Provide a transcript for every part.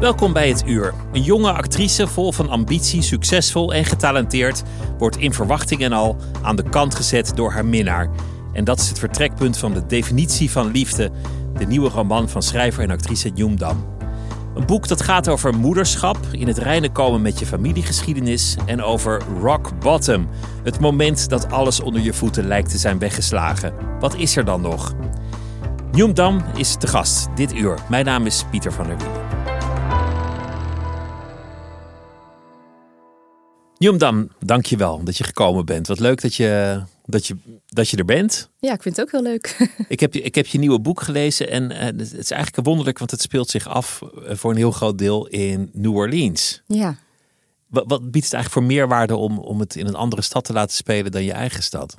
Welkom bij het uur. Een jonge actrice vol van ambitie, succesvol en getalenteerd wordt in verwachting en al aan de kant gezet door haar minnaar. En dat is het vertrekpunt van de definitie van liefde, de nieuwe roman van schrijver en actrice Joem Dam. Een boek dat gaat over moederschap, in het reine komen met je familiegeschiedenis en over rock bottom, het moment dat alles onder je voeten lijkt te zijn weggeslagen. Wat is er dan nog? Joem Dam is te gast dit uur. Mijn naam is Pieter van der Wielen. Jumdam, dank je wel dat je gekomen bent. Wat leuk dat je, dat je, dat je er bent. Ja, ik vind het ook heel leuk. ik, heb je, ik heb je nieuwe boek gelezen en uh, het is eigenlijk wonderlijk, want het speelt zich af eh, voor een heel groot deel in New Orleans. Ja. Wat, wat biedt het eigenlijk voor meerwaarde om, om het in een andere stad te laten spelen dan je eigen stad?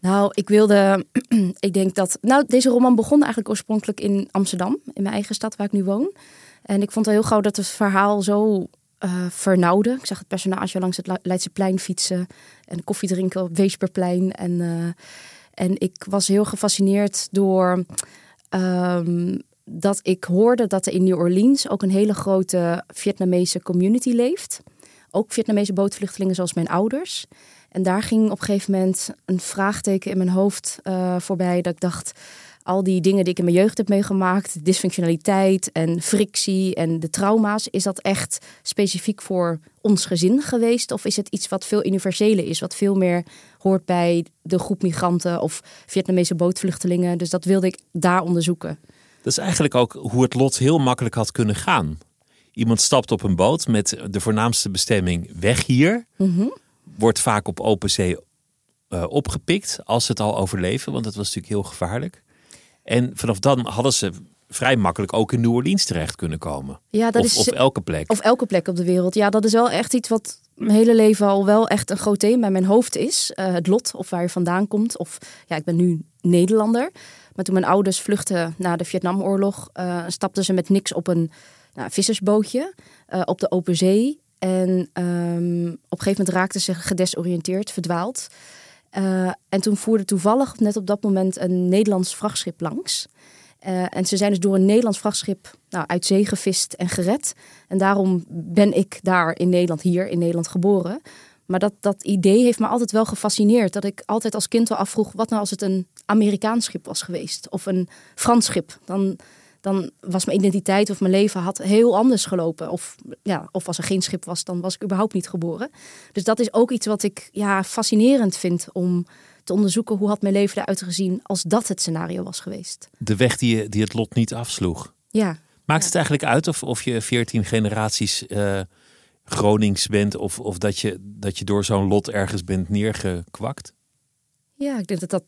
Nou, ik wilde, ik denk dat, nou, deze roman begon eigenlijk oorspronkelijk in Amsterdam, in mijn eigen stad waar ik nu woon. En ik vond het heel gauw dat het verhaal zo uh. Ik zag het personage langs het Leidseplein fietsen en koffie drinken op Weesperplein. En, uh, en ik was heel gefascineerd door um, dat ik hoorde dat er in New Orleans ook een hele grote Vietnamese community leeft. Ook Vietnamese bootvluchtelingen zoals mijn ouders. En daar ging op een gegeven moment een vraagteken in mijn hoofd uh, voorbij. Dat ik dacht, al die dingen die ik in mijn jeugd heb meegemaakt, dysfunctionaliteit en frictie en de trauma's, is dat echt specifiek voor ons gezin geweest? Of is het iets wat veel universeler is, wat veel meer hoort bij de groep migranten of Vietnamese bootvluchtelingen? Dus dat wilde ik daar onderzoeken. Dat is eigenlijk ook hoe het lot heel makkelijk had kunnen gaan. Iemand stapt op een boot met de voornaamste bestemming weg hier. Mm Wordt vaak op open zee uh, opgepikt als ze het al overleven, want dat was natuurlijk heel gevaarlijk. En vanaf dan hadden ze vrij makkelijk ook in New Orleans terecht kunnen komen. Ja, dat of, is, of elke plek. Of elke plek op de wereld. Ja, dat is wel echt iets wat mijn hele leven al wel echt een groot thema in mijn hoofd is. Uh, het lot of waar je vandaan komt. Of ja, ik ben nu Nederlander. Maar toen mijn ouders vluchtten na de Vietnamoorlog, uh, stapten ze met niks op een nou, vissersbootje uh, op de open zee. En um, op een gegeven moment raakten ze gedesoriënteerd, verdwaald. Uh, en toen voerde toevallig net op dat moment een Nederlands vrachtschip langs. Uh, en ze zijn dus door een Nederlands vrachtschip nou, uit zee gevist en gered. En daarom ben ik daar in Nederland, hier in Nederland geboren. Maar dat, dat idee heeft me altijd wel gefascineerd. Dat ik altijd als kind wel afvroeg, wat nou als het een Amerikaans schip was geweest? Of een Frans schip? Dan, dan was mijn identiteit of mijn leven had heel anders gelopen. Of, ja, of als er geen schip was, dan was ik überhaupt niet geboren. Dus dat is ook iets wat ik ja, fascinerend vind om te onderzoeken hoe had mijn leven eruit gezien als dat het scenario was geweest. De weg die, die het lot niet afsloeg. Ja. Maakt ja. het eigenlijk uit of, of je veertien generaties uh, Gronings bent of, of dat, je, dat je door zo'n lot ergens bent neergekwakt? Ja, ik denk dat dat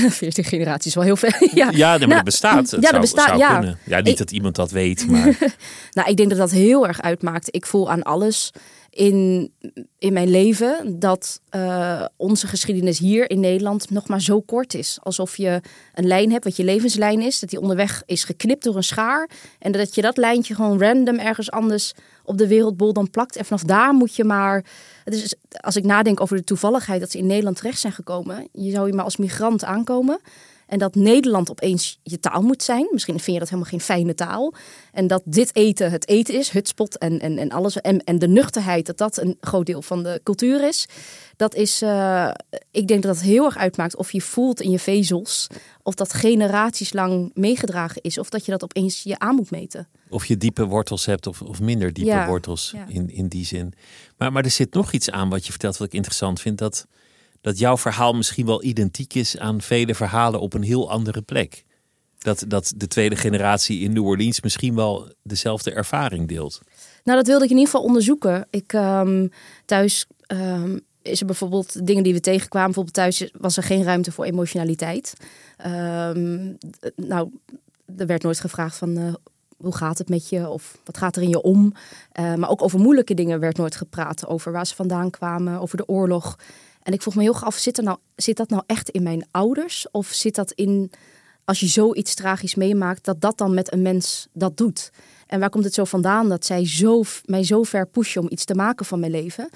14 generaties wel heel veel. ja, ja maar nou, dat bestaat. Het ja, zou, dat bestaat. Ja. Ja, niet ik, dat iemand dat weet, maar. nou, ik denk dat dat heel erg uitmaakt. Ik voel aan alles in, in mijn leven dat uh, onze geschiedenis hier in Nederland nog maar zo kort is. Alsof je een lijn hebt, wat je levenslijn is, dat die onderweg is geknipt door een schaar. En dat je dat lijntje gewoon random ergens anders op de wereldbol dan plakt. En vanaf daar moet je maar. Dus als ik nadenk over de toevalligheid dat ze in Nederland terecht zijn gekomen, je zou je maar als migrant aankomen. En dat Nederland opeens je taal moet zijn. Misschien vind je dat helemaal geen fijne taal. En dat dit eten het eten is, hutspot en, en, en alles. En, en de nuchterheid, dat dat een groot deel van de cultuur is. Dat is, uh, ik denk dat dat heel erg uitmaakt of je voelt in je vezels. Of dat generaties lang meegedragen is. Of dat je dat opeens je aan moet meten. Of je diepe wortels hebt of, of minder diepe ja, wortels ja. In, in die zin. Maar, maar er zit nog iets aan wat je vertelt wat ik interessant vind. Dat dat jouw verhaal misschien wel identiek is aan vele verhalen op een heel andere plek. Dat, dat de tweede generatie in New Orleans misschien wel dezelfde ervaring deelt. Nou, dat wilde ik in ieder geval onderzoeken. Ik um, thuis um, is er bijvoorbeeld dingen die we tegenkwamen. Bijvoorbeeld thuis was er geen ruimte voor emotionaliteit. Um, nou, er werd nooit gevraagd van uh, hoe gaat het met je of wat gaat er in je om. Uh, maar ook over moeilijke dingen werd nooit gepraat. Over waar ze vandaan kwamen, over de oorlog. En ik vroeg me heel af, zit, er nou, zit dat nou echt in mijn ouders? Of zit dat in, als je zoiets tragisch meemaakt, dat dat dan met een mens dat doet? En waar komt het zo vandaan dat zij zo, mij zo ver pushen om iets te maken van mijn leven?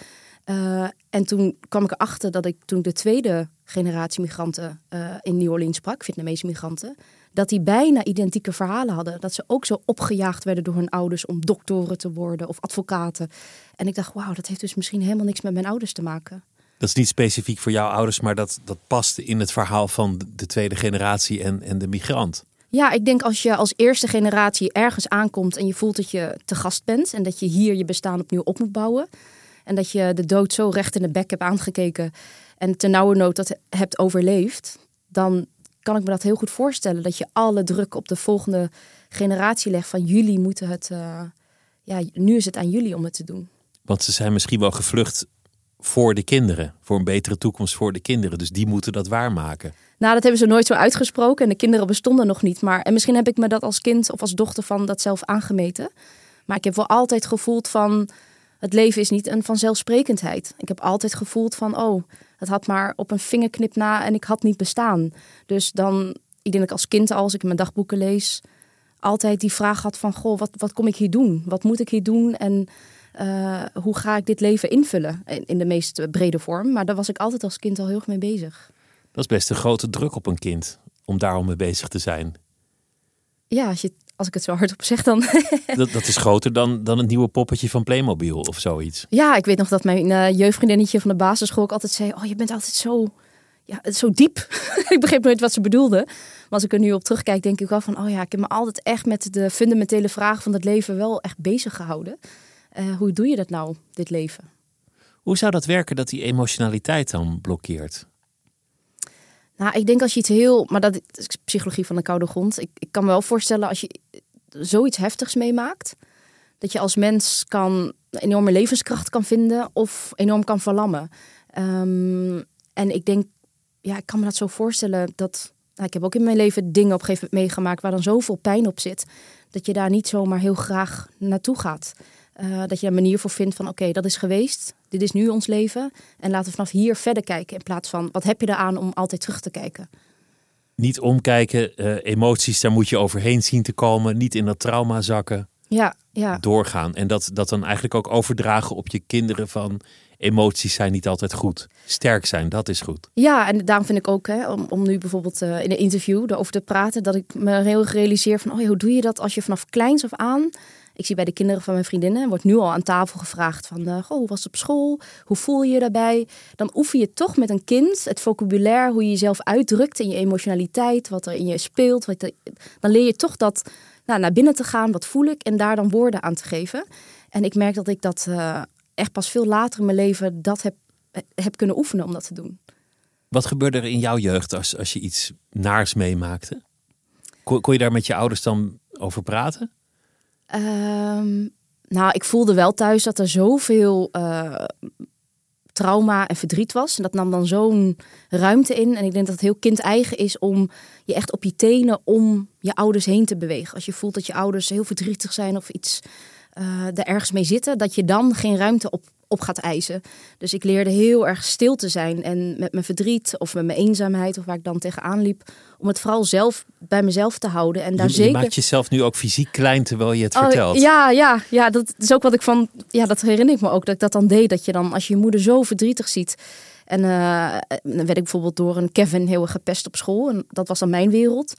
Uh, en toen kwam ik erachter dat ik toen de tweede generatie migranten uh, in New Orleans sprak, Vietnamese migranten, dat die bijna identieke verhalen hadden. Dat ze ook zo opgejaagd werden door hun ouders om doktoren te worden of advocaten. En ik dacht, wauw, dat heeft dus misschien helemaal niks met mijn ouders te maken. Dat is niet specifiek voor jouw ouders, maar dat, dat past in het verhaal van de tweede generatie en, en de migrant. Ja, ik denk als je als eerste generatie ergens aankomt en je voelt dat je te gast bent en dat je hier je bestaan opnieuw op moet bouwen. En dat je de dood zo recht in de bek hebt aangekeken en ten nauwe nood dat hebt overleefd, dan kan ik me dat heel goed voorstellen. Dat je alle druk op de volgende generatie legt van jullie moeten het, uh, ja, nu is het aan jullie om het te doen. Want ze zijn misschien wel gevlucht voor de kinderen. Voor een betere toekomst voor de kinderen. Dus die moeten dat waarmaken. Nou, dat hebben ze nooit zo uitgesproken. En de kinderen bestonden nog niet. Maar, en misschien heb ik me dat als kind of als dochter van dat zelf aangemeten. Maar ik heb wel altijd gevoeld van... Het leven is niet een vanzelfsprekendheid. Ik heb altijd gevoeld van... Oh, het had maar op een vingerknip na en ik had niet bestaan. Dus dan... Ik denk dat ik als kind als ik mijn dagboeken lees... altijd die vraag had van... Goh, wat, wat kom ik hier doen? Wat moet ik hier doen? En uh, hoe ga ik dit leven invullen in, de meest brede vorm. Maar daar was ik altijd als kind al heel erg mee bezig. Dat is best een grote druk op een kind om daar mee bezig te zijn. Ja, als, je, als ik het zo hardop zeg dan. dat, dat is groter dan, dan het nieuwe poppetje van Playmobil of zoiets. Ja, ik weet nog dat mijn uh, jeugdvriendinnetje van de basisschool ook altijd zei: Oh, je bent altijd zo, ja, zo diep. ik begreep nooit wat ze bedoelde. Maar als ik er nu op terugkijk, denk ik wel van: Oh ja, ik heb me altijd echt met de fundamentele vragen van het leven wel echt bezig gehouden. Uh, hoe doe je dat nou, dit leven? Hoe zou dat werken dat die emotionaliteit dan blokkeert? Nou, ik denk als je iets heel. Maar dat is psychologie van de koude grond. Ik, ik kan me wel voorstellen als je zoiets heftigs meemaakt. Dat je als mens kan enorme levenskracht kan vinden of enorm kan verlammen. Um, en ik denk, ja, ik kan me dat zo voorstellen dat. Nou, ik heb ook in mijn leven dingen op een gegeven moment meegemaakt waar dan zoveel pijn op zit. Dat je daar niet zomaar heel graag naartoe gaat. Uh, dat je een manier voor vindt van oké, dat is geweest. Dit is nu ons leven. En laten we vanaf hier verder kijken. In plaats van wat heb je eraan om altijd terug te kijken. Niet omkijken, uh, emoties, daar moet je overheen zien te komen. Niet in dat trauma zakken. Ja, ja. Doorgaan. En dat, dat dan eigenlijk ook overdragen op je kinderen van emoties zijn niet altijd goed. Sterk zijn, dat is goed. Ja, en daarom vind ik ook, hè, om, om nu bijvoorbeeld uh, in een interview erover te praten, dat ik me heel realiseer van, oh, hoe doe je dat als je vanaf kleins af aan ik zie bij de kinderen van mijn vriendinnen, wordt nu al aan tafel gevraagd van, uh, hoe was het op school? Hoe voel je je daarbij? Dan oefen je toch met een kind het vocabulaire, hoe je jezelf uitdrukt in je emotionaliteit, wat er in je speelt. Wat dan leer je toch dat nou, naar binnen te gaan, wat voel ik, en daar dan woorden aan te geven. En ik merk dat ik dat uh, echt pas veel later in mijn leven dat heb, heb kunnen oefenen om dat te doen. Wat gebeurde er in jouw jeugd als, als je iets naars meemaakte? Kon je daar met je ouders dan over praten? Um, nou, ik voelde wel thuis dat er zoveel uh, trauma en verdriet was. En dat nam dan zo'n ruimte in. En ik denk dat het heel kind-eigen is om je echt op je tenen om je ouders heen te bewegen. Als je voelt dat je ouders heel verdrietig zijn of iets uh, er ergens mee zitten, dat je dan geen ruimte op op gaat eisen. Dus ik leerde heel erg stil te zijn en met mijn verdriet of met mijn eenzaamheid of waar ik dan tegenaan liep, om het vooral zelf bij mezelf te houden. En daar je, zeker. Je maakt jezelf nu ook fysiek klein terwijl je het oh, vertelt. Ja, ja, ja, dat is ook wat ik van. Ja, dat herinner ik me ook dat ik dat dan deed. Dat je dan, als je je moeder zo verdrietig ziet En uh, dan werd ik bijvoorbeeld door een Kevin heel erg gepest op school. En dat was dan mijn wereld.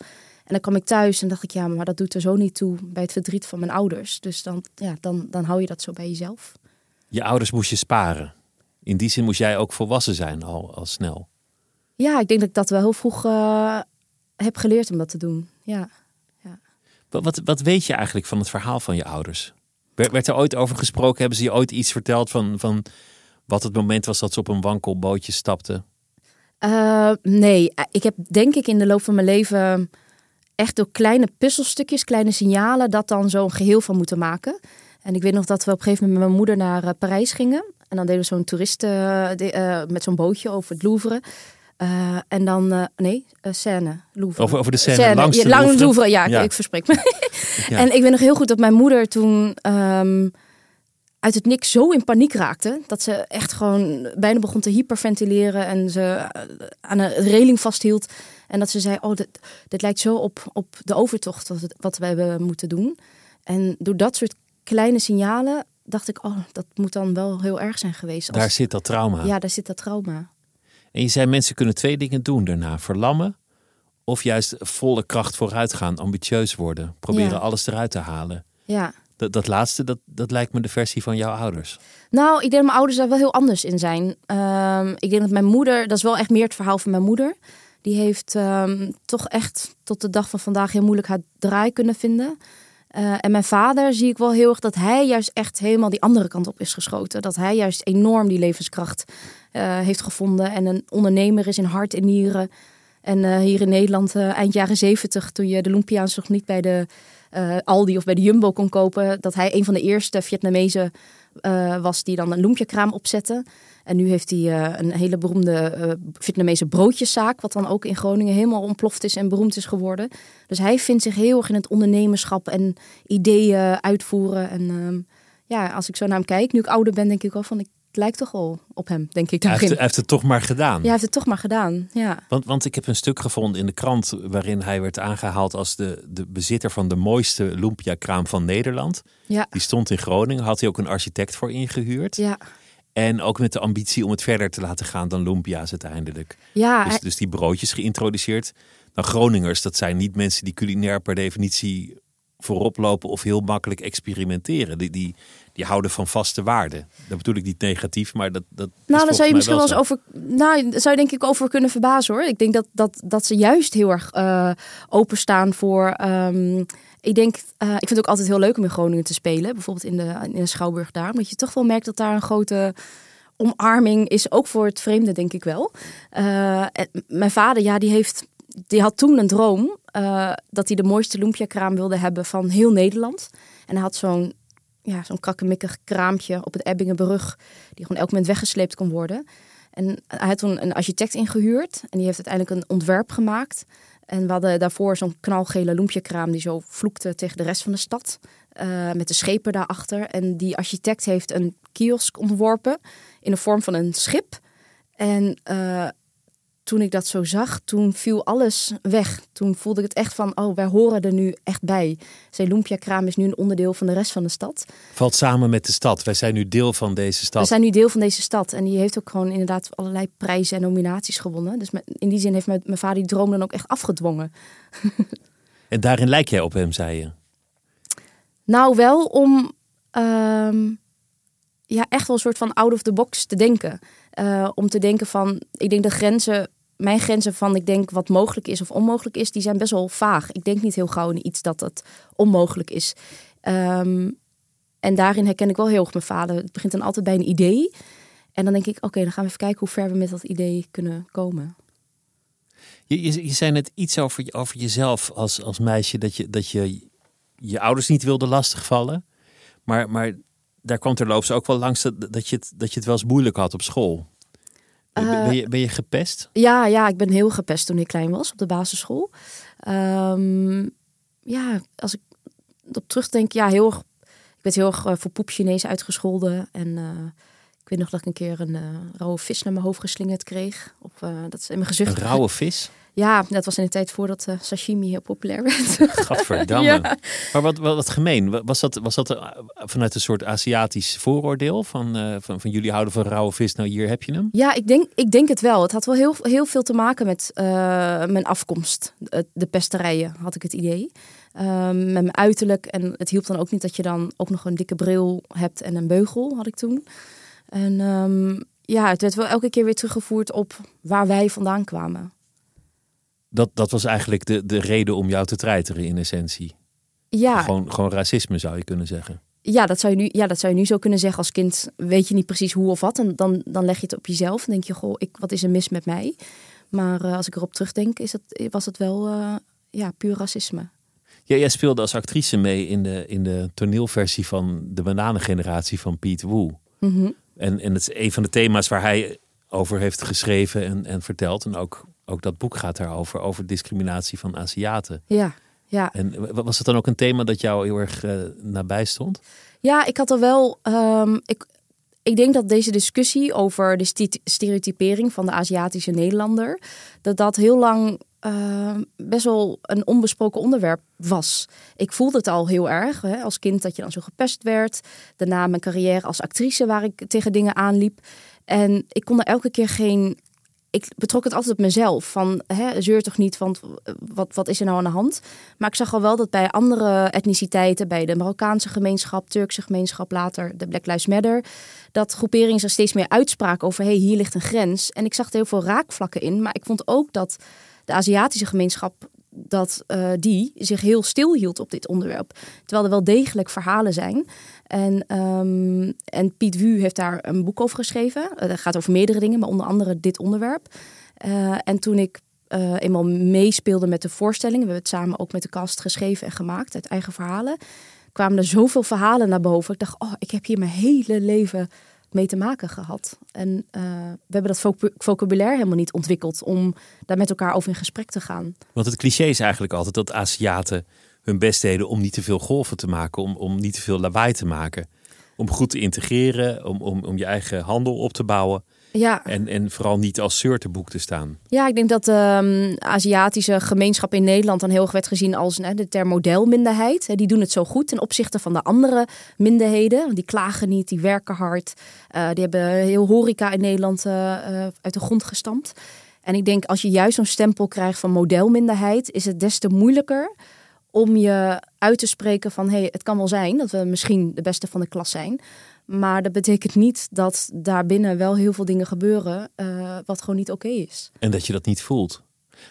En dan kwam ik thuis en dacht ik, ja, maar dat doet er zo niet toe bij het verdriet van mijn ouders. Dus dan, ja, dan, dan hou je dat zo bij jezelf. Je ouders moest je sparen. In die zin moest jij ook volwassen zijn al, al snel. Ja, ik denk dat ik dat wel heel vroeg uh, heb geleerd om dat te doen. Ja. ja. Wat, wat, wat weet je eigenlijk van het verhaal van je ouders? Werd, werd er ooit over gesproken? Hebben ze je ooit iets verteld van, van wat het moment was dat ze op een wankelbootje stapten? Uh, nee, ik heb denk ik in de loop van mijn leven echt door kleine puzzelstukjes, kleine signalen, dat dan zo'n geheel van moeten maken. En ik weet nog dat we op een gegeven moment met mijn moeder naar uh, Parijs gingen. En dan deden we zo'n toeristen uh, met zo'n bootje over het Louvre. Uh, en dan, nee, Seine, Louvre. Over, over de Seine, Seine. langs de ja, Louvre. Louvre. Ja, ja. Ik, ik verspreek me. ja. En ik weet nog heel goed dat mijn moeder toen um, uit het niks zo in paniek raakte. Dat ze echt gewoon bijna begon te hyperventileren en ze aan een reling vasthield. En dat ze zei, oh, dit, dit lijkt zo op, op de overtocht wat, wat we hebben moeten doen. En door dat soort kleine signalen dacht ik, oh, dat moet dan wel heel erg zijn geweest. Als... Daar zit dat trauma. Ja, daar zit dat trauma. En je zei, mensen kunnen twee dingen doen daarna. Verlammen of juist volle kracht vooruit gaan, ambitieus worden. Proberen ja. alles eruit te halen. Ja. Dat, dat laatste, dat, dat lijkt me de versie van jouw ouders. Nou, ik denk dat mijn ouders daar wel heel anders in zijn. Um, ik denk dat mijn moeder, dat is wel echt meer het verhaal van mijn moeder. Die heeft um, toch echt tot de dag van vandaag heel moeilijk haar draai kunnen vinden. Uh, en mijn vader zie ik wel heel erg dat hij juist echt helemaal die andere kant op is geschoten. Dat hij juist enorm die levenskracht uh, heeft gevonden. En een ondernemer is in hart en nieren. En uh, hier in Nederland, eind jaren zeventig, toen je de Lumpia's nog niet bij de Aldi of bij de Jumbo kon kopen. Dat hij een van de eerste Vietnamezen was die dan een lumpia-kraam opzette. En nu heeft hij uh, een hele beroemde uh, Vietnamese broodjeszaak, wat dan ook in Groningen helemaal ontploft is en beroemd is geworden. Dus hij vindt zich heel erg in het ondernemerschap en ideeën uitvoeren. En uh, ja, als ik zo naar hem kijk, nu ik ouder ben, denk ik wel van, ik lijk toch wel op hem, denk ik. Hij heeft, hij heeft, het toch maar gedaan. Ja, hij heeft het toch maar gedaan, ja. Want, want ik heb een stuk gevonden in de krant waarin hij werd aangehaald als de, de bezitter van de mooiste lumpia-kraam van Nederland. Ja. Die stond in Groningen, had hij ook een architect voor ingehuurd. Ja. En ook met de ambitie om het verder te laten gaan dan Lumpia's uiteindelijk. Ja, dus, dus die broodjes geïntroduceerd. Nou, Groningers, dat zijn niet mensen die culinair per definitie voorop lopen of heel makkelijk experimenteren. Die, die, die houden van vaste waarden. Dat bedoel ik niet negatief, maar dat. dat nou, daar zou je misschien wel eens over. Nou, daar zou je denk ik over kunnen verbazen hoor. Ik denk dat, dat, dat ze juist heel erg uh, openstaan voor. Um, ik denk, uh, ik vind het ook altijd heel leuk om in Groningen te spelen. Bijvoorbeeld in de, in de Schouwburg daar. Omdat je toch wel merkt dat daar een grote omarming is. Ook voor het vreemde, denk ik wel. Uh, mijn vader, ja, die heeft. Die had toen een droom uh, dat hij de mooiste lumpia-kraam wilde hebben van heel Nederland. En hij had zo'n ja, zo'n krakkemikkig kraampje op het Ebbingenbrug, die gewoon elk moment weggesleept kon worden. En hij had toen een architect ingehuurd en die heeft uiteindelijk een ontwerp gemaakt. En we hadden daarvoor zo'n knalgele loempjekraam die zo vloekte tegen de rest van de stad. Uh, met de schepen daarachter. En die architect heeft een kiosk ontworpen in de vorm van een schip. En uh, toen ik dat zo zag, toen viel alles weg. Toen voelde ik het echt van, oh, wij horen er nu echt bij. Zeelumpia-kraam is nu een onderdeel van de rest van de stad. Valt samen met de stad. Wij zijn nu deel van deze stad. We zijn nu deel van deze stad. En die heeft ook gewoon inderdaad allerlei prijzen en nominaties gewonnen. Dus in die zin heeft mijn, mijn vader die droom dan ook echt afgedwongen. en daarin lijk jij op hem, zei je? Nou, wel om um, ja, echt wel een soort van out of the box te denken. Uh, om te denken van, ik denk de grenzen mijn grenzen van ik denk wat mogelijk is of onmogelijk is, die zijn best wel vaag. Ik denk niet heel gauw in iets dat dat onmogelijk is. Um, en daarin herken ik wel heel erg mijn vader. Het begint dan altijd bij een idee. En dan denk ik, oké, dan gaan we even kijken hoe ver we met dat idee kunnen komen. Je, je, je zei net iets over, over jezelf als, als meisje, dat je, dat je je ouders niet wilde lastigvallen. Maar, maar daar kwam terloops ook wel langs dat, dat, je dat je het wel eens moeilijk had op school. Uh, ben, je, ben je gepest? Ja, ja, ik ben heel gepest toen ik klein was op de basisschool. Um, ja, als ik op terugdenk, ja, heel erg. Ik werd heel erg uh, voor poep Chinees uitgescholden. En uh, ik weet nog dat ik een keer een rauwe vis naar mijn hoofd geslingerd kreeg. Op, dat is in mijn gezicht. Een rauwe vis? Ja, dat was in de tijd voordat uh, sashimi heel populair werd. Gadverdamme. ja. Maar wat, wat, wat, gemeen. Was dat, was dat uh, vanuit een soort Aziatisch vooroordeel? Van, uh, van, van jullie houden van rauwe vis, nou hier heb je hem? Ja, ik denk, ik denk het wel. Het had wel heel, heel veel te maken met mijn afkomst. De pesterijen, had ik het idee. Um, met mijn uiterlijk. En het hielp dan ook niet dat je dan ook nog een dikke bril hebt en een beugel, had ik toen. En um, ja, het werd wel elke keer weer teruggevoerd op waar wij vandaan kwamen. Dat, dat was eigenlijk de, de reden om jou te treiteren in essentie. Ja. Gewoon, gewoon racisme zou je kunnen zeggen. Ja dat, zou je nu, ja, dat zou je nu zo kunnen zeggen. Als kind weet je niet precies hoe of wat. En dan, dan leg je het op jezelf. Dan denk je, goh, ik, wat is er mis met mij? Maar uh, als ik erop terugdenk, is het, was het wel uh, ja, puur racisme. Ja, jij speelde als actrice mee in de, in de toneelversie van de bananengeneratie van Piet Wu. Mm en, en het is een van de thema's waar hij over heeft geschreven en, en verteld. En ook, ook dat boek gaat daarover, over discriminatie van Aziaten. Ja, ja. En was het dan ook een thema dat jou heel erg uh, nabij stond? Ja, ik had er wel. Um, ik, ik denk dat deze discussie over de stereotypering van de Aziatische Nederlander, dat dat heel lang uh, best wel een onbesproken onderwerp was. Ik voelde het al heel erg hè, als kind dat je dan zo gepest werd. Daarna mijn carrière als actrice waar ik tegen dingen aanliep. En ik kon er elke keer geen. Ik betrok het altijd op mezelf. Van hè, zeur toch niet, want wat, wat is er nou aan de hand? Maar ik zag al wel dat bij andere etniciteiten, bij de Marokkaanse gemeenschap, Turkse gemeenschap, later de Black Lives Matter, dat groeperingen zich steeds meer uitspraken over: hé, hey, hier ligt een grens. En ik zag er heel veel raakvlakken in. Maar ik vond ook dat de Aziatische gemeenschap dat uh, die zich heel stil hield op dit onderwerp. Terwijl er wel degelijk verhalen zijn. En, um, en Piet Wu heeft daar een boek over geschreven. Uh, dat gaat over meerdere dingen, maar onder andere dit onderwerp. Uh, en toen ik eenmaal meespeelde met de voorstelling, we hebben het samen ook met de cast geschreven en gemaakt uit eigen verhalen, kwamen er zoveel verhalen naar boven. Ik dacht, oh, ik heb hier mijn hele leven mee te maken gehad. En uh, we hebben dat vocabulaire helemaal niet ontwikkeld om daar met elkaar over in gesprek te gaan. Want het cliché is eigenlijk altijd dat Aziaten hun best deden om niet te veel golven te maken, om, om niet te veel lawaai te maken. Om goed te integreren, om, om, om je eigen handel op te bouwen. Ja. En, en vooral niet als surtenboek te staan. Ja, ik denk dat de um, Aziatische gemeenschap in Nederland dan heel erg werd gezien als de term modelminderheid. Die doen het zo goed ten opzichte van de andere minderheden. Die klagen niet, die werken hard. Uh, die hebben heel horeca in Nederland uh, uh, uit de grond gestampt. En ik denk als je juist zo'n stempel krijgt van modelminderheid, is het des te moeilijker om je uit te spreken van hé, hey, het kan wel zijn dat we misschien de beste van de klas zijn. Maar dat betekent niet dat daarbinnen wel heel veel dingen gebeuren uh, wat gewoon niet oké is. En dat je dat niet voelt.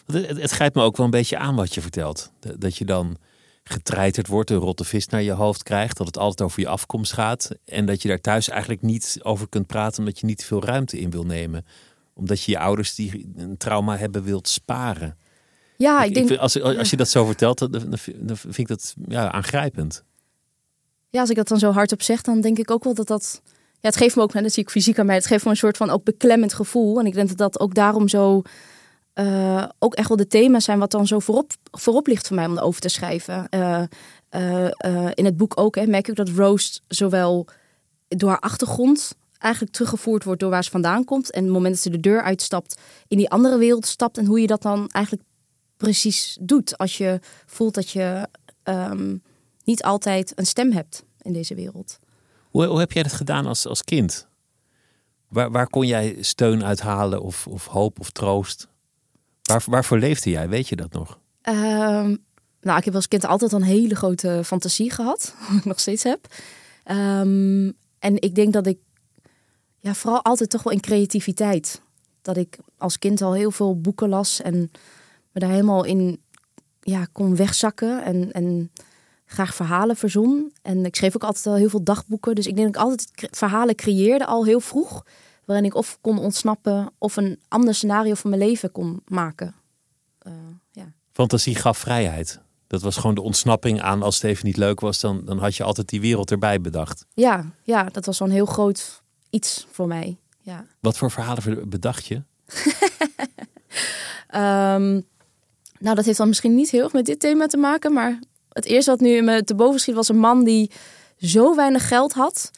Want het, het, grijpt me ook wel een beetje aan wat je vertelt. Dat je dan getreiterd wordt, een rotte vis naar je hoofd krijgt. Dat het altijd over je afkomst gaat. En dat je daar thuis eigenlijk niet over kunt praten omdat je niet te veel ruimte in wil nemen. Omdat je je ouders die een trauma hebben wilt sparen. Ja, ik, ik denk... Ik als, als je dat zo vertelt, dan, dan vind ik dat ja, aangrijpend ja, als ik dat dan zo hardop zeg, dan denk ik ook wel dat dat. Ja, het geeft me ook, dat zie ik fysiek aan mij, het geeft me een soort van ook beklemmend gevoel. En ik denk dat dat ook daarom zo. Uh, ook echt wel de thema's zijn wat dan zo voorop, voorop ligt voor mij om over te schrijven. Uh, uh, in het boek ook hè, merk ik dat Rose zowel door haar achtergrond eigenlijk teruggevoerd wordt door waar ze vandaan komt. En het moment dat ze de deur uitstapt, in die andere wereld stapt. En hoe je dat dan eigenlijk precies doet. Als je voelt dat je um, niet altijd een stem hebt in deze wereld. Hoe, hoe heb jij dat gedaan als, als kind? Waar, waar kon jij steun uithalen of, of hoop of troost? Waar, waarvoor leefde jij? Weet je dat nog? Um, nou, ik heb als kind altijd een hele grote fantasie gehad. Wat ik nog steeds heb. Um, en ik denk dat ik ja, vooral altijd toch wel in creativiteit. Dat ik als kind al heel veel boeken las en me daar helemaal in ja, kon wegzakken. En, en graag verhalen verzon. En ik schreef ook altijd al heel veel dagboeken. Dus ik denk dat ik altijd verhalen creëerde al heel vroeg. Waarin ik of kon ontsnappen of een ander scenario van mijn leven kon maken. Uh, ja. Fantasie gaf vrijheid. Dat was gewoon de ontsnapping aan als het even niet leuk was. Dan, dan had je altijd die wereld erbij bedacht. Ja, ja dat was zo'n heel groot iets voor mij. Ja. Wat voor verhalen bedacht je? um, nou, dat heeft dan misschien niet heel erg met dit thema te maken. Maar het eerste wat nu me te boven schiet was een man die zo weinig geld had.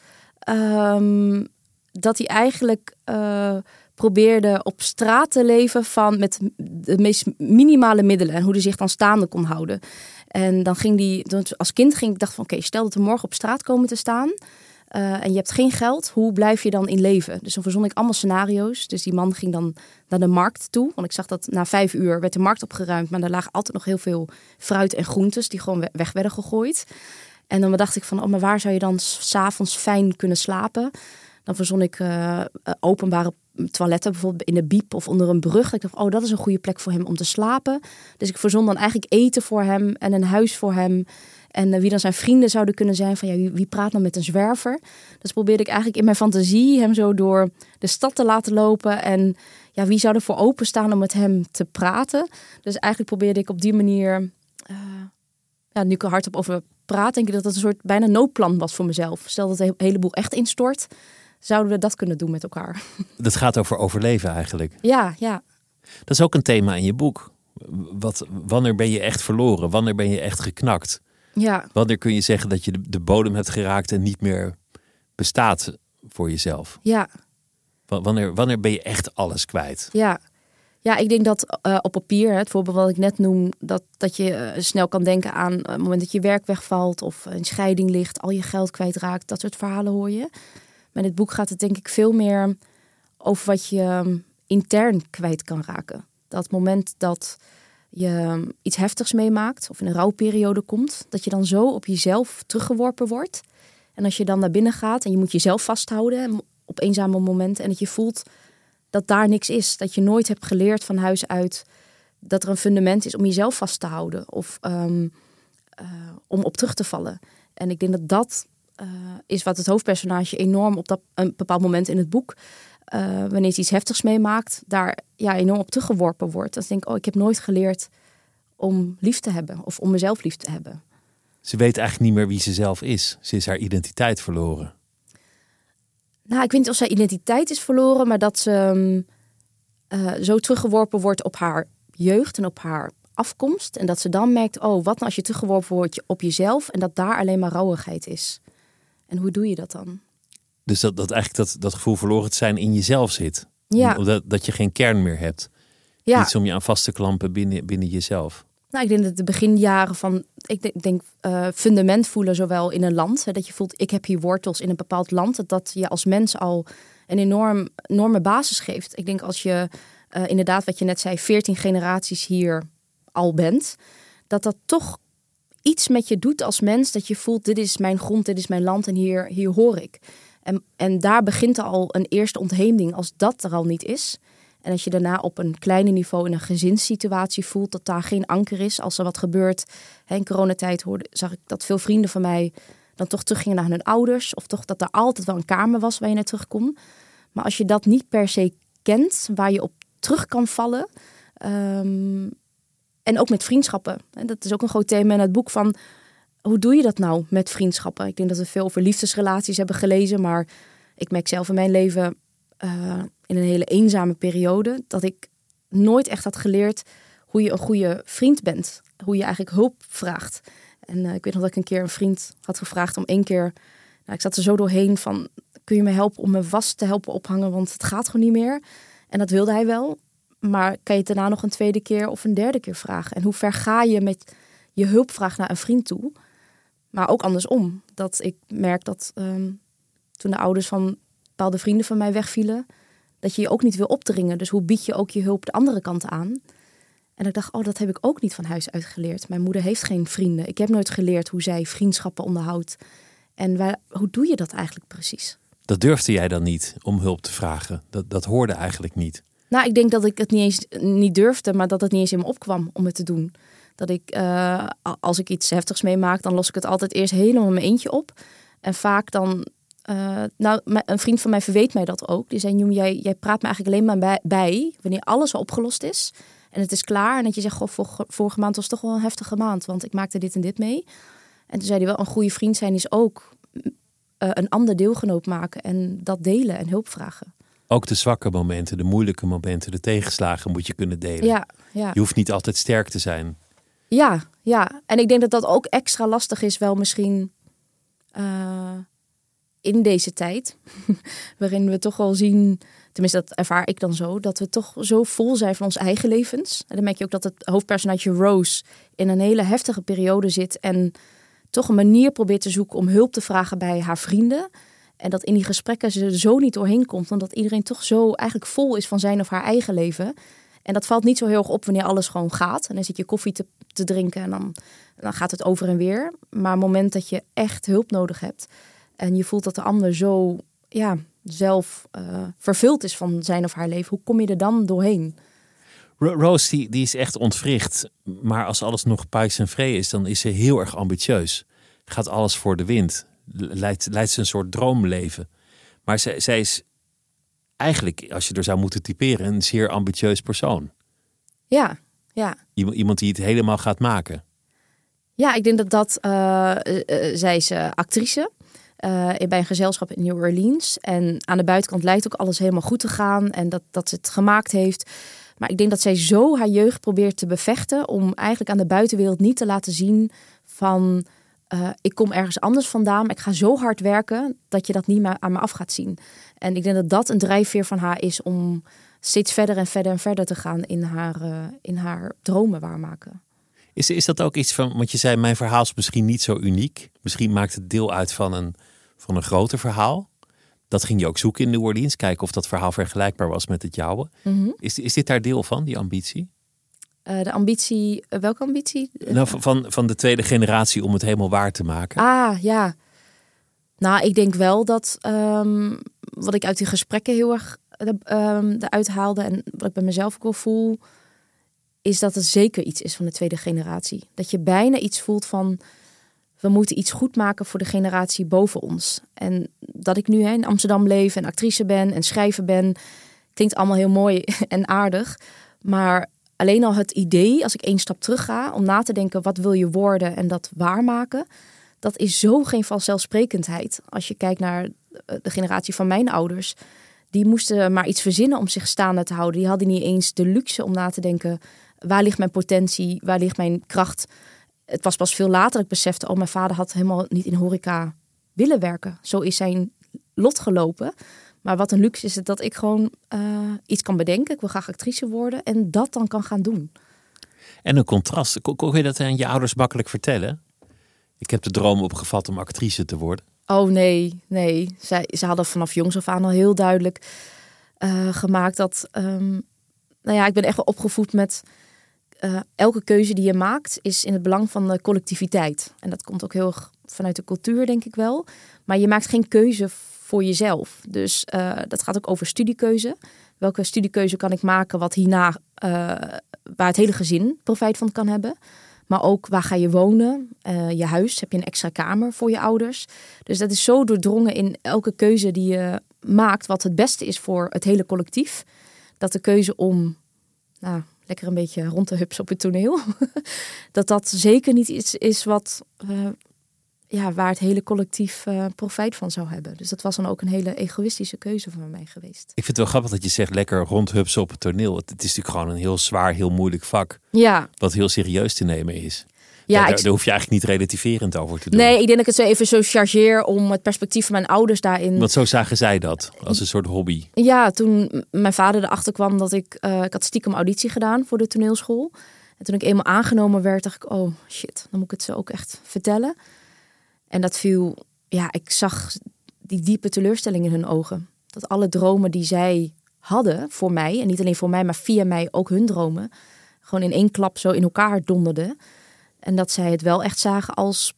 Um, dat hij eigenlijk uh, probeerde op straat te leven van met de meest minimale middelen en hoe hij zich dan staande kon houden. En dan ging die, als kind ging ik dacht van oké, stel dat we morgen op straat komen te staan. Uh, en je hebt geen geld, hoe blijf je dan in leven? Dus dan verzon ik allemaal scenario's. Dus die man ging dan naar de markt toe. Want ik zag dat na vijf uur werd de markt opgeruimd. Maar er lagen altijd nog heel veel fruit en groentes die gewoon weg werden gegooid. En dan dacht ik van, oh, maar waar zou je dan s'avonds fijn kunnen slapen? Dan verzon ik uh, openbare toiletten, bijvoorbeeld in de biep of onder een brug. Ik dacht, oh, dat is een goede plek voor hem om te slapen. Dus ik verzon dan eigenlijk eten voor hem en een huis voor hem. En uh, wie dan zijn vrienden zouden kunnen zijn. Van ja, wie praat nou met een zwerver? Dus probeerde ik eigenlijk in mijn fantasie hem zo door de stad te laten lopen. En ja, wie zou er voor openstaan om met hem te praten? Dus eigenlijk probeerde ik op die manier. Uh, ja, nu ik er hardop over praat, denk ik dat het een soort bijna noodplan was voor mezelf. Stel dat een heleboel echt instort, zouden we dat kunnen doen met elkaar. Dat gaat over overleven eigenlijk. Ja, ja. Dat is ook een thema in je boek. Wat, wanneer ben je echt verloren? Wanneer ben je echt geknakt? Ja. Wanneer kun je zeggen dat je de bodem hebt geraakt en niet meer bestaat voor jezelf? Ja. Wanneer, wanneer ben je echt alles kwijt? Ja. Ja, ik denk dat uh, op papier, het voorbeeld wat ik net noem, dat, dat je uh, snel kan denken aan het moment dat je werk wegvalt of een scheiding ligt, al je geld kwijtraakt, dat soort verhalen hoor je. Maar in het boek gaat het denk ik veel meer over wat je um, intern kwijt kan raken. Dat moment dat je um, iets heftigs meemaakt of in een rouwperiode komt, dat je dan zo op jezelf teruggeworpen wordt. En als je dan naar binnen gaat en je moet jezelf vasthouden op eenzame momenten en dat je voelt dat daar niks is. Dat je nooit hebt geleerd van huis uit dat er een fundament is om jezelf vast te houden of um, uh, om op terug te vallen. En ik denk dat dat uh, is wat het hoofdpersonage enorm op dat een bepaald moment in het boek, uh, wanneer hij iets heftigs meemaakt, daar ja, enorm op teruggeworpen wordt. Dan denk ik, oh, ik heb nooit geleerd om lief te hebben of om mezelf lief te hebben. Ze weet eigenlijk niet meer wie ze zelf is. Ze is haar identiteit verloren. Nou, ik weet niet of zij identiteit is verloren, maar dat ze uh, zo teruggeworpen wordt op haar jeugd en op haar afkomst. En dat ze dan merkt, oh, wat nou als je teruggeworpen wordt op jezelf en dat daar alleen maar rauwigheid is. En hoe doe je dat dan? Dus dat, dat eigenlijk dat, dat gevoel verloren te zijn in jezelf zit. Ja. Dat, dat je geen kern meer hebt. Ja. Iets om je aan vast te klampen binnen, binnen jezelf. Nou, ik denk dat de beginjaren van, ik denk, denk uh, fundament voelen zowel in een land. Hè, dat je voelt, ik heb hier wortels in een bepaald land. Dat, dat je als mens al een enorm, enorme basis geeft. Ik denk als je uh, inderdaad, wat je net zei, 14 generaties hier al bent. Dat dat toch iets met je doet als mens. Dat je voelt, dit is mijn grond, dit is mijn land en hier, hier hoor ik. En, en daar begint al een eerste ontheemding als dat er al niet is. En als je daarna op een kleiner niveau in een gezinssituatie voelt dat daar geen anker is. Als er wat gebeurt. Hè, in coronatijd hoorde, zag ik dat veel vrienden van mij dan toch teruggingen naar hun ouders. Of toch dat er altijd wel een kamer was waar je naar terug kon. Maar als je dat niet per se kent, waar je op terug kan vallen. Um, en ook met vriendschappen. En dat is ook een groot thema in het boek van hoe doe je dat nou met vriendschappen? Ik denk dat we veel over liefdesrelaties hebben gelezen, maar ik merk zelf in mijn leven uh, in een hele eenzame periode dat ik nooit echt had geleerd hoe je een goede vriend bent. Hoe je eigenlijk hulp vraagt. En uh, ik weet nog dat ik een keer een vriend had gevraagd om één keer. Nou, ik zat er zo doorheen van: kun je me helpen om mijn was te helpen ophangen? Want het gaat gewoon niet meer. En dat wilde hij wel. Maar kan je het daarna nog een tweede keer of een derde keer vragen? En hoe ver ga je met je hulpvraag naar een vriend toe? Maar ook andersom. Dat ik merk dat um, toen de ouders van bepaalde vrienden van mij wegvielen, dat je je ook niet wil opdringen. Dus hoe bied je ook je hulp de andere kant aan? En ik dacht, oh, dat heb ik ook niet van huis uit geleerd. Mijn moeder heeft geen vrienden. Ik heb nooit geleerd hoe zij vriendschappen onderhoudt. En waar, hoe doe je dat eigenlijk precies? Dat durfde jij dan niet om hulp te vragen? Dat, dat hoorde eigenlijk niet? Nou, ik denk dat ik het niet eens niet durfde, maar dat het niet eens in me opkwam om het te doen. Dat ik, uh, als ik iets heftigs meemaak, dan los ik het altijd eerst helemaal in mijn eentje op. En vaak dan uh, nou, een vriend van mij verweet mij dat ook. Die zei, Joem, jij, jij praat me eigenlijk alleen maar bij, bij, wanneer alles al opgelost is. En het is klaar. En dat je zegt, goh, vorige, vorige maand was toch wel een heftige maand. Want ik maakte dit en dit mee. En toen zei hij wel, een goede vriend zijn is ook uh, een ander deelgenoot maken. En dat delen en hulp vragen. Ook de zwakke momenten, de moeilijke momenten, de tegenslagen moet je kunnen delen. Ja, ja. Je hoeft niet altijd sterk te zijn. Ja, ja. En ik denk dat dat ook extra lastig is wel misschien... Uh, in deze tijd, waarin we toch wel zien, tenminste dat ervaar ik dan zo, dat we toch zo vol zijn van ons eigen levens. En dan merk je ook dat het hoofdpersonage Rose in een hele heftige periode zit en toch een manier probeert te zoeken om hulp te vragen bij haar vrienden. En dat in die gesprekken ze zo niet doorheen komt, omdat iedereen toch zo eigenlijk vol is van zijn of haar eigen leven. En dat valt niet zo heel erg op wanneer alles gewoon gaat. En dan zit je koffie te, te drinken en dan, dan gaat het over en weer. Maar het moment dat je echt hulp nodig hebt en je voelt dat de ander zo ja, zelf uh, vervuld is van zijn of haar leven, hoe kom je er dan doorheen? Rose die, die is echt ontwricht. Maar als alles nog pijs en vree is, dan is ze heel erg ambitieus. Gaat alles voor de wind. Leidt, leidt ze een soort droomleven. Maar zij, zij is eigenlijk, als je er zou moeten typeren, een zeer ambitieus persoon. Ja, ja. Iemand die het helemaal gaat maken. Ja, ik denk dat dat. Uh, uh, zij is actrice. Uh, bij een gezelschap in New Orleans. En aan de buitenkant lijkt ook alles helemaal goed te gaan. En dat, dat ze het gemaakt heeft. Maar ik denk dat zij zo haar jeugd probeert te bevechten. Om eigenlijk aan de buitenwereld niet te laten zien van. Uh, ik kom ergens anders vandaan, maar ik ga zo hard werken dat je dat niet meer aan me af gaat zien. En ik denk dat dat een drijfveer van haar is om steeds verder en verder en verder te gaan in haar, uh, in haar dromen waarmaken. Is, is dat ook iets van, want je zei mijn verhaal is misschien niet zo uniek. Misschien maakt het deel uit van een, van een groter verhaal. Dat ging je ook zoeken in New Orleans, kijken of dat verhaal vergelijkbaar was met het jouwe. Mhm. Is, is dit daar deel van, die ambitie? Uh, de ambitie, uh, welke ambitie? Nou, van, van de tweede generatie om het helemaal waar te maken. Ah, ja. Nou, ik denk wel dat um, wat ik uit die gesprekken heel erg eruit haalde en wat ik bij mezelf ook wel voel, is dat het zeker iets is van de tweede generatie. Dat je bijna iets voelt van we moeten iets goed maken voor de generatie boven ons. En dat ik nu in Amsterdam leef en actrice ben en schrijver ben, klinkt allemaal heel mooi en aardig. Maar alleen al het idee, als ik één stap terug ga, om na te denken wat wil je worden en dat waarmaken, dat is zo geen vanzelfsprekendheid. Als je kijkt naar de generatie van mijn ouders, die moesten maar iets verzinnen om zich staande te houden. Die hadden niet eens de luxe om na te denken, waar ligt mijn potentie, waar ligt mijn kracht. Het was pas veel later dat ik besefte, oh mijn vader had helemaal niet in horeca willen werken. Zo is zijn lot gelopen. Maar wat een luxe is het dat ik gewoon uh, iets kan bedenken. Ik wil graag actrice worden en dat dan kan gaan doen. En een contrast. Kon je dat aan je ouders makkelijk vertellen? Ik heb de droom opgevat om actrice te worden. Oh nee, nee. Zij, ze hadden vanaf jongs af aan al heel duidelijk uh, gemaakt dat. Um, nou ja, ik ben echt opgevoed met. Uh, elke keuze die je maakt is in het belang van de collectiviteit. En dat komt ook heel erg vanuit de cultuur, denk ik wel. Maar je maakt geen keuze voor jezelf. Dus uh, dat gaat ook over studiekeuze. Welke studiekeuze kan ik maken wat hierna, waar het hele gezin profijt van kan hebben. Maar ook waar ga je wonen? Uh, je huis, heb je een extra kamer voor je ouders? Dus dat is zo doordrongen in elke keuze die je maakt, wat het beste is voor het hele collectief. Dat de keuze om nou, lekker een beetje rond te hupsen op het toneel, dat dat zeker niet iets is wat, uh, ja, waar het hele collectief uh, profijt van zou hebben. Dus dat was dan ook een hele egoïstische keuze van mij geweest. Ik vind het wel grappig dat je zegt lekker rondhupsen op het toneel. Het, het is natuurlijk gewoon een heel zwaar, heel moeilijk vak. Ja. Wat heel serieus te nemen is. Ja, daar, ik- daar hoef je eigenlijk niet relativerend over te doen. Nee, ik denk dat ik het zo even zo chargeer om het perspectief van mijn ouders daarin. Want zo zagen zij dat, als een soort hobby. Ja, toen mijn vader erachter kwam dat ik... eh, ik had stiekem auditie gedaan voor de toneelschool. En toen ik eenmaal aangenomen werd, dacht ik... Oh shit, dan moet ik het ze ook echt vertellen. En dat viel... Ja, ik zag die diepe teleurstelling in hun ogen. Dat alle dromen die zij hadden voor mij... en niet alleen voor mij, maar via mij ook hun dromen... gewoon in één klap zo in elkaar donderden. En dat zij het wel echt zagen als...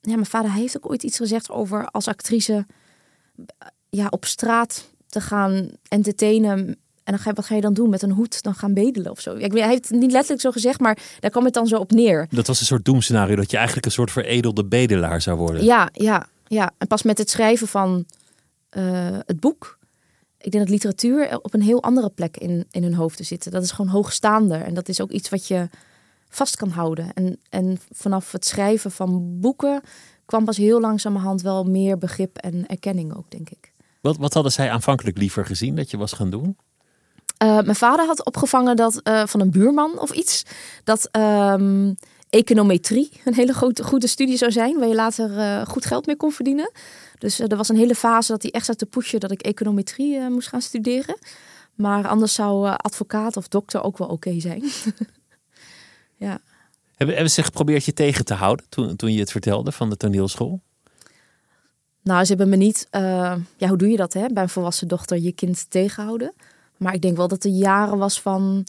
Ja, mijn vader heeft ook ooit iets gezegd over als actrice... ja, op straat te gaan entertainen. En dan ga je, wat ga je dan doen? Met een hoed dan gaan bedelen of zo? Ja, Ik weet, hij heeft het niet letterlijk zo gezegd, maar daar kwam het dan zo op neer. Dat was een soort doemscenario, dat je eigenlijk een soort veredelde bedelaar zou worden. Ja, ja, ja. En pas met het schrijven van eh, het boek. Ik denk dat literatuur op een heel andere plek in, in hun hoofden zit. Dat is gewoon hoogstaander. En dat is ook iets wat je vast kan houden. En, en vanaf het schrijven van boeken kwam pas heel langzamerhand wel meer begrip en erkenning ook, denk ik. Wat, wat hadden zij aanvankelijk liever gezien dat je was gaan doen? Eh, mijn vader had opgevangen dat eh, van een buurman of iets. Dat ehm, econometrie een hele grote, goede studie zou zijn, waar je later eh, goed geld mee kon verdienen. Dus er was een hele fase dat hij echt zat te pushen dat ik econometrie moest gaan studeren. Maar anders zou advocaat of dokter ook wel oké zijn. ja. Hebben, hebben ze geprobeerd je tegen te houden toen, toen je het vertelde van de toneelschool? Nou, ze hebben me niet. ja, hoe doe je dat hè? Bij een volwassen dochter je kind tegenhouden. Maar ik denk wel dat er jaren was van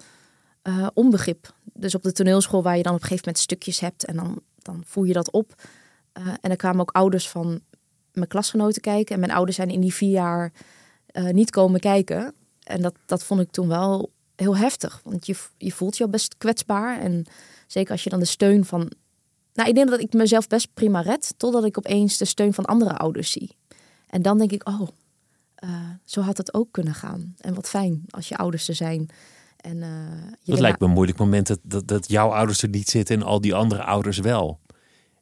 uh, onbegrip. Dus op de toneelschool waar je dan op een gegeven moment stukjes hebt en dan, dan voer je dat op. Uh, en er kwamen ook ouders van mijn klasgenoten kijken. En mijn ouders zijn in die vier jaar uh, niet komen kijken. En dat, dat vond ik toen wel heel heftig. Want je, je voelt je al best kwetsbaar. En zeker als je dan de steun van. Nou, ik denk dat ik mezelf best prima red. Totdat ik opeens de steun van andere ouders zie. En dan denk ik, oh, zo had het ook kunnen gaan. En wat fijn als je ouders er zijn. En, uh, dat lijkt me een moeilijk moment dat, dat, dat jouw ouders er niet zitten en al die andere ouders wel.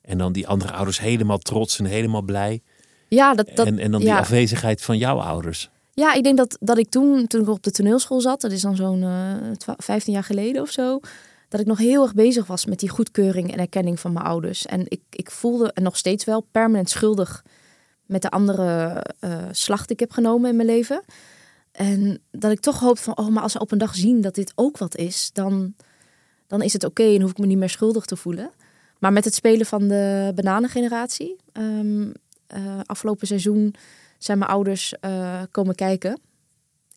En dan die andere ouders helemaal trots en helemaal blij. Ja, dat, dat, en, en dan die afwezigheid van jouw ouders. Ja, ik denk dat, dat ik toen, toen ik op de toneelschool zat, dat is dan zo'n uh, 15 jaar geleden of zo, dat ik nog heel erg bezig was met die goedkeuring en erkenning van mijn ouders. En ik, ik voelde en nog steeds wel permanent schuldig met de andere uh, slag die ik heb genomen in mijn leven. En dat ik toch hoop van, oh, maar als ze op een dag zien dat dit ook wat is, dan, dan is het oké en hoef ik me niet meer schuldig te voelen. Maar met het spelen van de bananengeneratie, um, uh, afgelopen seizoen zijn mijn ouders uh, komen kijken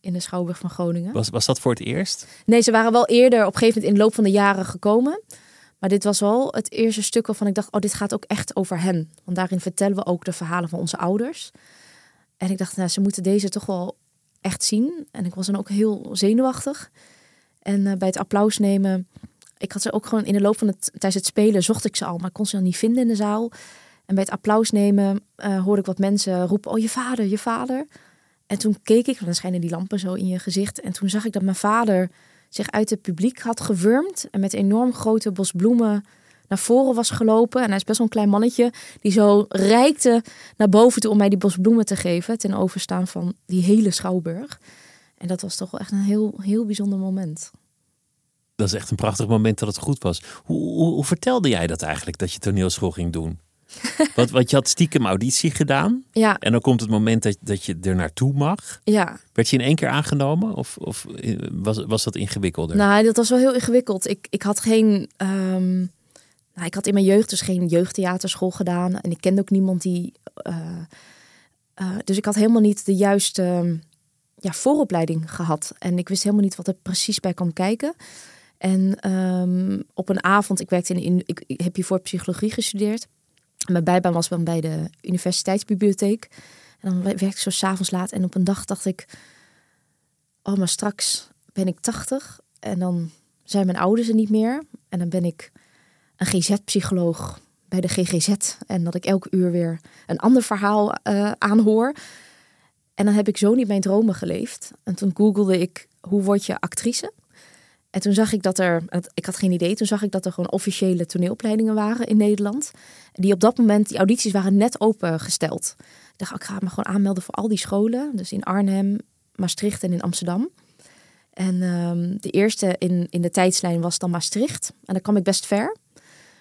in de Schouwburg van Groningen. Was, was dat voor het eerst? Nee, ze waren wel eerder op een gegeven moment in de loop van de jaren gekomen. Maar dit was wel het eerste stuk waarvan ik dacht, oh, dit gaat ook echt over hen. Want daarin vertellen we ook de verhalen van onze ouders. En ik dacht, nou, ze moeten deze toch wel echt zien. En ik was dan ook heel zenuwachtig. En uh, bij het applaus nemen, ik had ze ook gewoon in de loop van het tijdens het spelen zocht ik ze al, maar kon ze dan niet vinden in de zaal. En bij het applaus nemen uh, hoorde ik wat mensen roepen: "Oh, je vader, je vader." En toen keek ik, want dan schijnen die lampen zo in je gezicht. En toen zag ik dat mijn vader zich uit het publiek had gewurmd en met enorm grote bos bloemen naar voren was gelopen. En hij is best wel een klein mannetje die zo reikte naar boven toe om mij die bos bloemen te geven. Ten overstaan van die hele schouwburg. En dat was toch wel echt een heel, heel bijzonder moment. Dat is echt een prachtig moment dat het goed was. Hoe, hoe, hoe vertelde jij dat eigenlijk, dat je toneelschool ging doen? want, want je had stiekem auditie gedaan. Ja. En dan komt het moment dat, dat je er naartoe mag. Ja. Werd je in één keer aangenomen? Of, of was, was dat ingewikkelder? Nou, dat was wel heel ingewikkeld. Ik, ik had geen... Ehm, nou, ik had in mijn jeugd dus geen jeugdtheaterschool gedaan. En ik kende ook niemand die. Uh, uh, dus ik had helemaal niet de juiste ja, vooropleiding gehad. En ik wist helemaal niet wat er precies bij kwam kijken. En um, op een avond, ik werkte in, in ik, ik, heb hiervoor psychologie gestudeerd. Mijn bijbaan was dan bij de universiteitsbibliotheek. En dan werkte ik zo s'avonds laat. En op een dag dacht ik, oh, maar straks ben ik 80. En dan zijn mijn ouders er niet meer. En dan ben ik een GZ-psycholoog bij de GGZ. En dat ik elke uur weer een ander verhaal uh, aanhoor. En dan heb ik zo niet mijn dromen geleefd. En toen googelde ik, hoe word je actrice? En toen zag ik dat er, ik had geen idee, toen zag ik dat er gewoon officiële toneelopleidingen waren in Nederland. Die op dat moment, die audities waren net opengesteld. Ik dacht, ik ga me gewoon aanmelden voor al die scholen. Dus in Arnhem, Maastricht en in Amsterdam. En um, de eerste in, in de tijdslijn was dan Maastricht. En dan kwam ik best ver.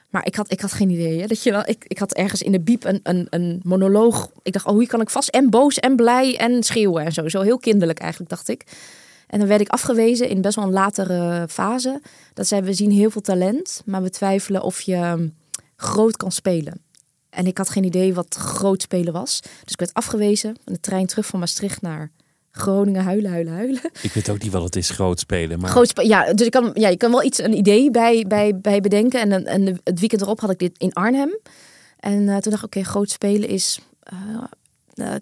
Maar ik had, ik had geen idee. Dat je wel, ik, ik had ergens in de biep een, een, een monoloog. Ik dacht, oh, hier kan ik vast en boos en blij en schreeuwen en zo. Zo heel kinderlijk eigenlijk, dacht ik. En dan werd ik afgewezen in best wel een latere fase. Dat zei, we zien heel veel talent, maar we twijfelen of je ehm, groot kan spelen. En ik had geen idee wat groot spelen was. Dus ik werd afgewezen. Van de trein terug van Maastricht naar Groningen huilen, huilen, huilen. Ik weet ook niet wat het is, groot spelen. Maar... Groot ja. Dus ik kan, ja, je kan wel iets, een idee bij, bij, bij bedenken. En, en het weekend erop had ik dit in Arnhem. En uh, toen dacht ik, oké, okay, groot spelen is uh,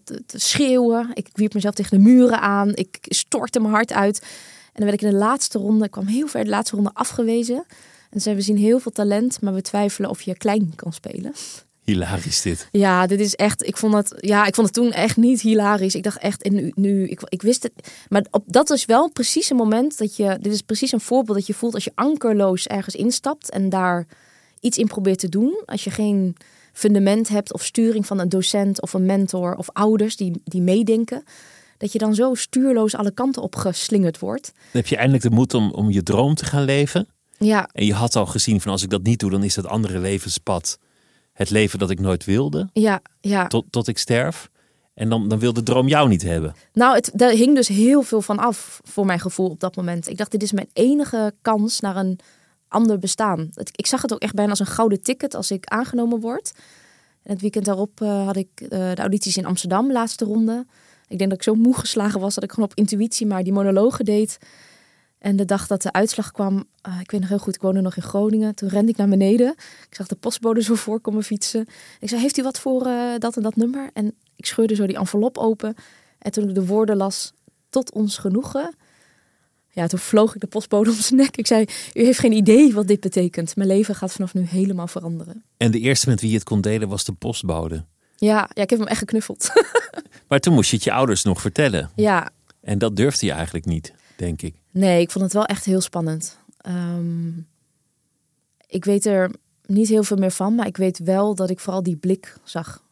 te, te, schreeuwen. Ik wierp mezelf tegen de muren aan. Ik stortte mijn hart uit. En dan werd ik in de laatste ronde, ik kwam heel ver de laatste ronde afgewezen. En zei, we zien heel veel talent, maar we twijfelen of je klein kan spelen. Hilarisch dit. Ja, dit is echt. Ik vond het. Ja, ik vond het toen echt niet hilarisch. Ik dacht echt. En nu, nu ik, ik wist het. Maar op, dat is wel precies een moment dat je. Dit is precies een voorbeeld dat je voelt als je ankerloos ergens instapt en daar iets in probeert te doen. Als je geen fundament hebt of sturing van een docent of een mentor of ouders die, die meedenken. Dat je dan zo stuurloos alle kanten op geslingerd wordt. Dan heb je eindelijk de moed om, om je droom te gaan leven. Ja, En je had al gezien van als ik dat niet doe, dan is dat andere levenspad het leven dat ik nooit wilde, ja, ja. tot, tot ik sterf. En dan, dan wil de droom jou niet hebben. Nou, het, daar hing dus heel veel van af voor mijn gevoel op dat moment. Ik dacht, dit is mijn enige kans naar een ander bestaan. Ik zag het ook echt bijna als een gouden ticket als ik aangenomen word. En het weekend daarop eh, had ik eh, de audities in Amsterdam, laatste ronde. Ik denk dat ik zo moe geslagen was dat ik gewoon op intuïtie maar die monologen deed. En de dag dat de uitslag kwam, eh, ik weet nog heel goed, ik woonde nog in Groningen. Toen rende ik naar beneden. Ik zag de postbode zo voorkomen fietsen. Ik zei, heeft u wat voor dat en dat nummer? En ik scheurde zo die envelop open. En toen ik de woorden las, tot ons genoegen. Ja, toen vloog ik de postbode om zijn nek. Ik zei, u heeft geen idee wat dit betekent. Mijn leven gaat vanaf nu helemaal veranderen. En de eerste met wie je het kon delen was de postbode. Ja, ja ik heb hem echt geknuffeld. Maar toen moest je het je ouders nog vertellen. ja, En dat durfde je eigenlijk niet, denk ik. Nee, ik vond het wel echt heel spannend. Ehm, ik weet er niet heel veel meer van, maar ik weet wel dat ik vooral die blik zag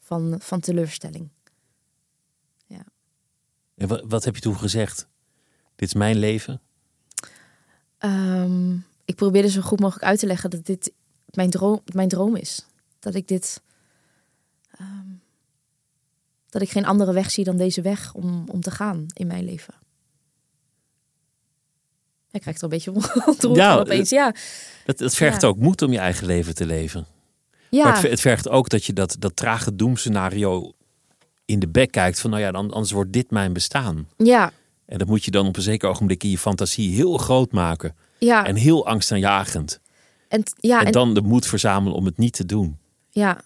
van, van teleurstelling. En wat, wat heb je toen gezegd? Dit is mijn leven. Ehm, ik probeerde zo goed mogelijk uit te leggen dat dit mijn droom, mijn droom is. Dat ik dit. ehm, dat ik geen andere weg zie dan deze weg om, om te gaan in mijn leven. Ik krijg er een beetje ontroerd Ja, opeens. Ja, Dat, dat vergt Ja. ook moed om je eigen leven te leven. ja. Maar het vergt ook dat je dat, dat trage doemscenario in de bek kijkt. Van nou ja, dan, anders wordt dit mijn bestaan. ja, En dat moet je dan op een zeker ogenblik in je fantasie heel groot maken. ja. En heel angstaanjagend. En, ja, en en, dan de moed verzamelen om het niet te doen. ja.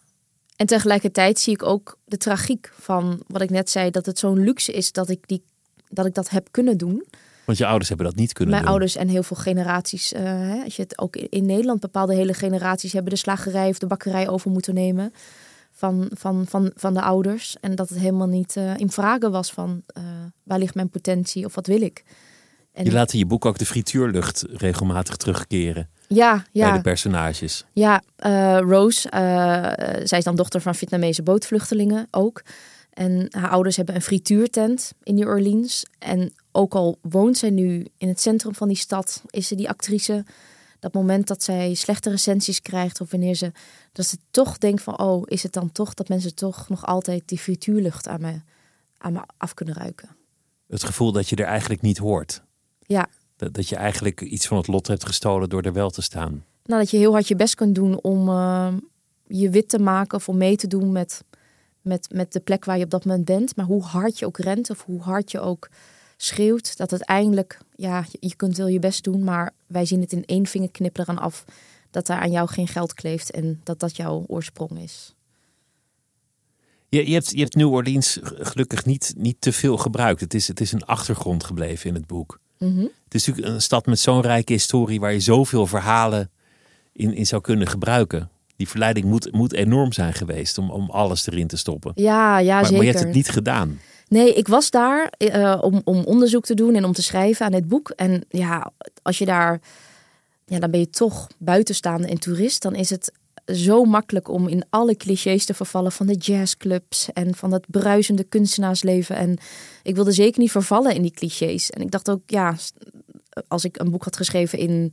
En tegelijkertijd zie ik ook de tragiek van wat ik net zei, dat het zo'n luxe is dat ik, die, dat ik dat heb kunnen doen. Want je ouders hebben dat niet kunnen Mijn doen. ouders en heel veel generaties, eh, hè, als je het ook in Nederland, bepaalde hele generaties hebben de slagerij of de bakkerij over moeten nemen van, van, van, van de ouders. En dat het helemaal niet eh, in vragen was van eh, waar ligt mijn potentie of wat wil ik. En, Je laat in je boek ook de frituurlucht regelmatig terugkeren ja, bij ja. de personages. Ja, eh, Rose, zij is dan dochter van Vietnamese bootvluchtelingen ook. En haar ouders hebben een frituurtent in New Orleans. En ook al woont zij nu in het centrum van die stad, is ze die actrice. Dat moment dat zij slechte recensies krijgt of wanneer ze... Dat ze toch denkt van, oh, is het dan toch dat mensen toch nog altijd die frituurlucht aan me, aan me af kunnen ruiken. Het gevoel dat je er eigenlijk niet hoort. Ja, Dat, dat je eigenlijk iets van het lot hebt gestolen door er wel te staan. Nou, dat je heel hard je best kunt doen om eh, je wit te maken of om mee te doen met, met, met de plek waar je op dat moment bent. Maar hoe hard je ook rent of hoe hard je ook schreeuwt, dat uiteindelijk, ja, je, kunt wel je best doen, maar wij zien het in één vingerknip eraan af dat daar aan jou geen geld kleeft en dat dat jouw oorsprong is. Je, je, hebt, je hebt New Orleans gelukkig niet, niet te veel gebruikt. Het is, het is een achtergrond gebleven in het boek. Mhm. Het is natuurlijk een stad met zo'n rijke historie waar je zoveel verhalen in, in zou kunnen gebruiken. Die verleiding moet, moet enorm zijn geweest om, om alles erin te stoppen. Ja, ja, maar, zeker. maar je hebt het niet gedaan. Nee, ik was daar eh, om, om onderzoek te doen en om te schrijven aan het boek. En ja, als je daar, ja, dan ben je toch buitenstaande en toerist. Dan is het zo makkelijk om in alle clichés te vervallen van de jazzclubs en van dat bruisende kunstenaarsleven. En ik wilde zeker niet vervallen in die clichés. En ik dacht ook, ja, als ik een boek had geschreven in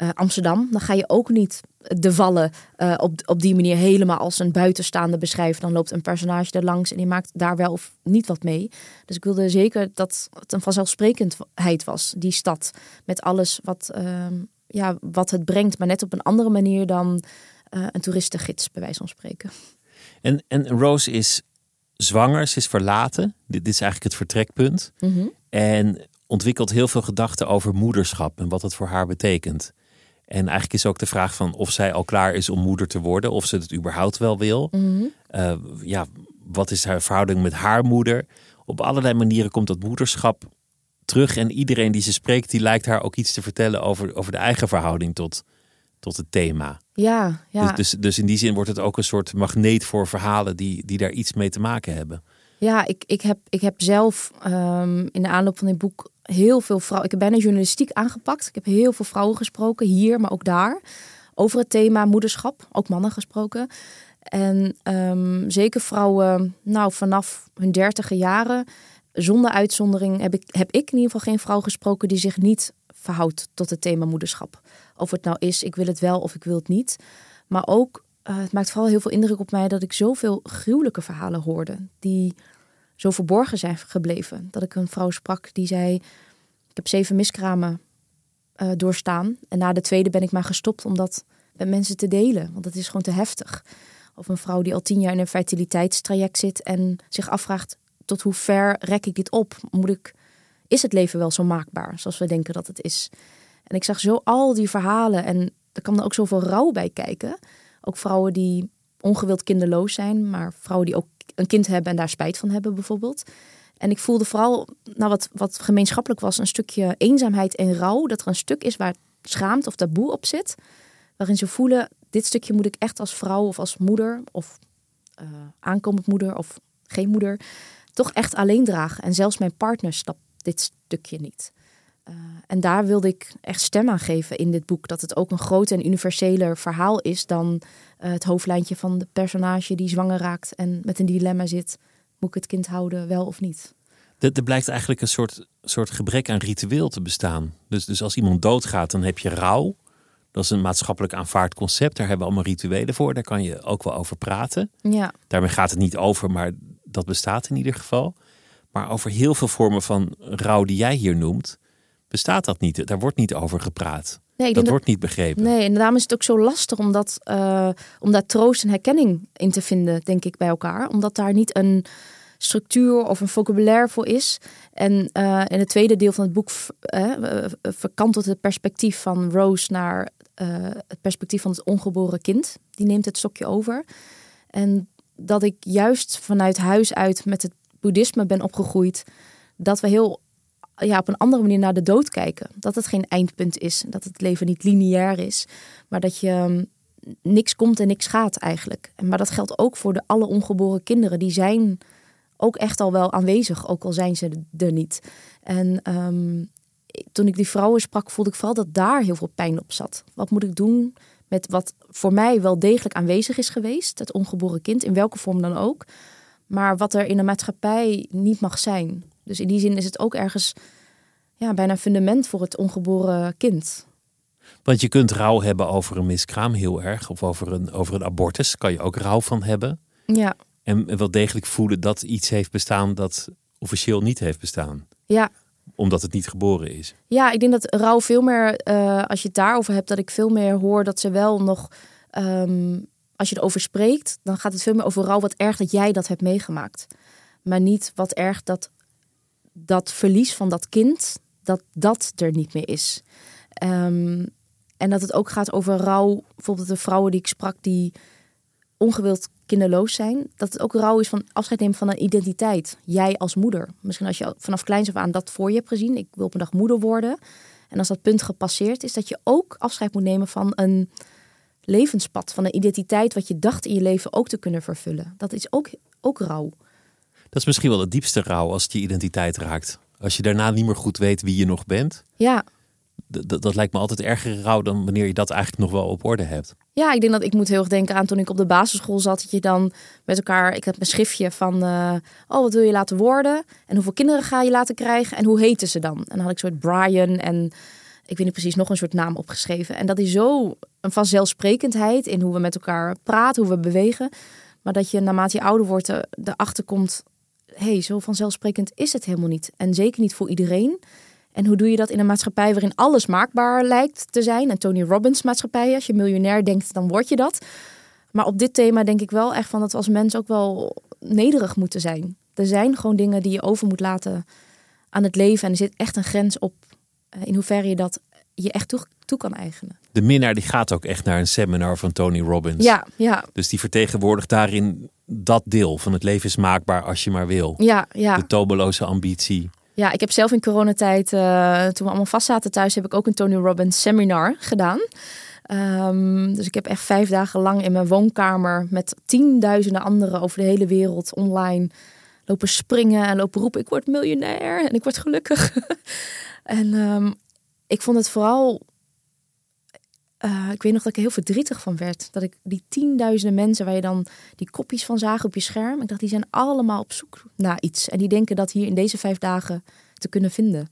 eh, Amsterdam, dan ga je ook niet de vallen eh, op, op die manier helemaal als een buitenstaande beschrijven. Dan loopt een personage er langs en die maakt daar wel of niet wat mee. Dus ik wilde zeker dat het een vanzelfsprekendheid was, die stad. Met alles wat, ehm, ja, wat het brengt, maar net op een andere manier dan eh, een toeristengids, bij wijze van spreken. En, en Rose is zwanger, ze is verlaten. Dit, dit is eigenlijk het vertrekpunt. Mhm. En ontwikkelt heel veel gedachten over moederschap en wat het voor haar betekent. En eigenlijk is ook de vraag van of zij al klaar is om moeder te worden, of ze het überhaupt wel wil. Mhm. Uh, ja, wat is haar verhouding met haar moeder? Op allerlei manieren komt dat moederschap terug. En iedereen die ze spreekt, die lijkt haar ook iets te vertellen over, over de eigen verhouding tot, tot het thema. Ja, ja. Dus, dus, dus in die zin wordt het ook een soort magneet voor verhalen die, die daar iets mee te maken hebben. Ja, ik, ik, heb, ik heb zelf um, in de aanloop van dit boek heel veel vrouwen. Ik heb bijna journalistiek aangepakt. Ik heb heel veel vrouwen gesproken, hier, maar ook daar. Over het thema moederschap. Ook mannen gesproken. En um, zeker vrouwen, nou vanaf hun dertige jaren, zonder uitzondering, heb ik, heb ik in ieder geval geen vrouw gesproken die zich niet verhoudt tot het thema moederschap. Of het nou is, ik wil het wel of ik wil het niet. Maar ook, uh, het maakt vooral heel veel indruk op mij dat ik zoveel gruwelijke verhalen hoorde. Die zo verborgen zijn gebleven. Dat ik een vrouw sprak die zei, ik heb zeven miskramen uh, doorstaan. En na de tweede ben ik maar gestopt om dat met mensen te delen. Want dat is gewoon te heftig. Of een vrouw die al tien jaar in een fertiliteitstraject zit en zich afvraagt tot hoe ver rek ik dit op? Moet ik, is het leven wel zo maakbaar zoals we denken dat het is? En ik zag zo al die verhalen en er kwam er ook zoveel rouw bij kijken. Ook vrouwen die ongewild kinderloos zijn, maar vrouwen die ook een kind hebben en daar spijt van hebben bijvoorbeeld. En ik voelde vooral, nou wat, wat gemeenschappelijk was, een stukje eenzaamheid en rouw. Dat er een stuk is waar schaamte of taboe op zit. Waarin ze voelen, dit stukje moet ik echt als vrouw of als moeder of uh, aankomend moeder of geen moeder toch echt alleen dragen. En zelfs mijn partner snapt dit stukje niet. Uh, en daar wilde ik echt stem aan geven in dit boek. Dat het ook een groot en universeler verhaal is dan uh, het hoofdlijntje van de personage die zwanger raakt en met een dilemma zit. Moet ik het kind houden, wel of niet? Er blijkt eigenlijk een soort, soort gebrek aan ritueel te bestaan. Dus, dus als iemand doodgaat, dan heb je rouw. Dat is een maatschappelijk aanvaard concept. Daar hebben we allemaal rituelen voor. Daar kan je ook wel over praten. Ja. Daarmee gaat het niet over, maar dat bestaat in ieder geval. Maar over heel veel vormen van rouw die jij hier noemt, bestaat dat niet. Daar wordt niet over gepraat. Nee, dat, wordt niet begrepen. Nee, en daarom is het ook zo lastig om, dat, uh, om daar troost en herkenning in te vinden, denk ik, bij elkaar. Omdat daar niet een structuur of een vocabulaire voor is. En uh, in het tweede deel van het boek uh, verkantelt het perspectief van Rose naar het perspectief van het ongeboren kind. Die neemt het stokje over. En dat ik juist vanuit huis uit met het boeddhisme ben opgegroeid. Dat we heel ja, op een andere manier naar de dood kijken. Dat het geen eindpunt is. Dat het leven niet lineair is. Maar dat je mm, niks komt en niks gaat eigenlijk. Maar dat geldt ook voor de alle ongeboren kinderen. Die zijn ook echt al wel aanwezig, ook al zijn ze er niet. En um, toen ik die vrouwen sprak, voelde ik vooral dat daar heel veel pijn op zat. Wat moet ik doen met wat voor mij wel degelijk aanwezig is geweest, het ongeboren kind, in welke vorm dan ook, maar wat er in de maatschappij niet mag zijn. Dus in die zin is het ook ergens ja, bijna een fundament voor het ongeboren kind. Want je kunt rouw hebben over een miskraam heel erg, of over een, over een abortus, kan je ook rouw van hebben. Ja. En wel degelijk voelen dat iets heeft bestaan dat officieel niet heeft bestaan. Ja, omdat het niet geboren is. Ja, ik denk dat rouw veel meer, uh, als je het daarover hebt, dat ik veel meer hoor dat ze wel nog, um, als je erover spreekt, dan gaat het veel meer over rouw wat erg dat jij dat hebt meegemaakt. Maar niet wat erg dat dat verlies van dat kind, dat dat er niet meer is. Um, en dat het ook gaat over rouw, bijvoorbeeld de vrouwen die ik sprak die ongewild kinderloos zijn, dat het ook rouw is van afscheid nemen van een identiteit. Jij als moeder. Misschien als je vanaf kleins af aan dat voor je hebt gezien. Ik wil op een dag moeder worden. En als dat punt gepasseerd is, dat je ook afscheid moet nemen van een levenspad. Van een identiteit wat je dacht in je leven ook te kunnen vervullen. Dat is ook, ook rouw. Dat is misschien wel het diepste rouw als het je identiteit raakt. Als je daarna niet meer goed weet wie je nog bent. Ja dat, dat lijkt me altijd erger rouw dan wanneer je dat eigenlijk nog wel op orde hebt. Ja, ik denk dat ik moet heel erg denken aan toen ik op de basisschool zat. Dat je dan met elkaar, ik heb een schriftje van, uh, oh wat wil je laten worden? En hoeveel kinderen ga je laten krijgen? En hoe heten ze dan? En dan had ik een soort Brian en ik weet niet precies nog een soort naam opgeschreven. En dat is zo een vanzelfsprekendheid in hoe we met elkaar praten, hoe we bewegen. Maar dat je naarmate je ouder wordt erachter komt, hey, zo vanzelfsprekend is het helemaal niet. En zeker niet voor iedereen. En hoe doe je dat in een maatschappij waarin alles maakbaar lijkt te zijn? En Tony Robbins maatschappij, als je miljonair denkt, dan word je dat. Maar op dit thema denk ik wel echt van dat we als mens ook wel nederig moeten zijn. Er zijn gewoon dingen die je over moet laten aan het leven. En er zit echt een grens op eh, in hoeverre je dat je echt toe, toe kan eigenen. De minnaar die gaat ook echt naar een seminar van Tony Robbins. Ja, ja. Dus die vertegenwoordigt daarin dat deel van het leven is maakbaar als je maar wil. Ja, ja. De tobeloze ambitie. Ja, ik heb zelf in coronatijd, uh, toen we allemaal vast zaten thuis, heb ik ook een Tony Robbins seminar gedaan. Um, dus ik heb echt vijf dagen lang in mijn woonkamer met tienduizenden anderen over de hele wereld online lopen springen en lopen roepen: ik word miljonair en ik word gelukkig. en um, ik vond het vooral uh, ik weet nog dat ik er heel verdrietig van werd. Dat ik die tienduizenden mensen waar je dan die kopjes van zagen op je scherm. Ik dacht, die zijn allemaal op zoek naar iets. En die denken dat hier in deze vijf dagen te kunnen vinden.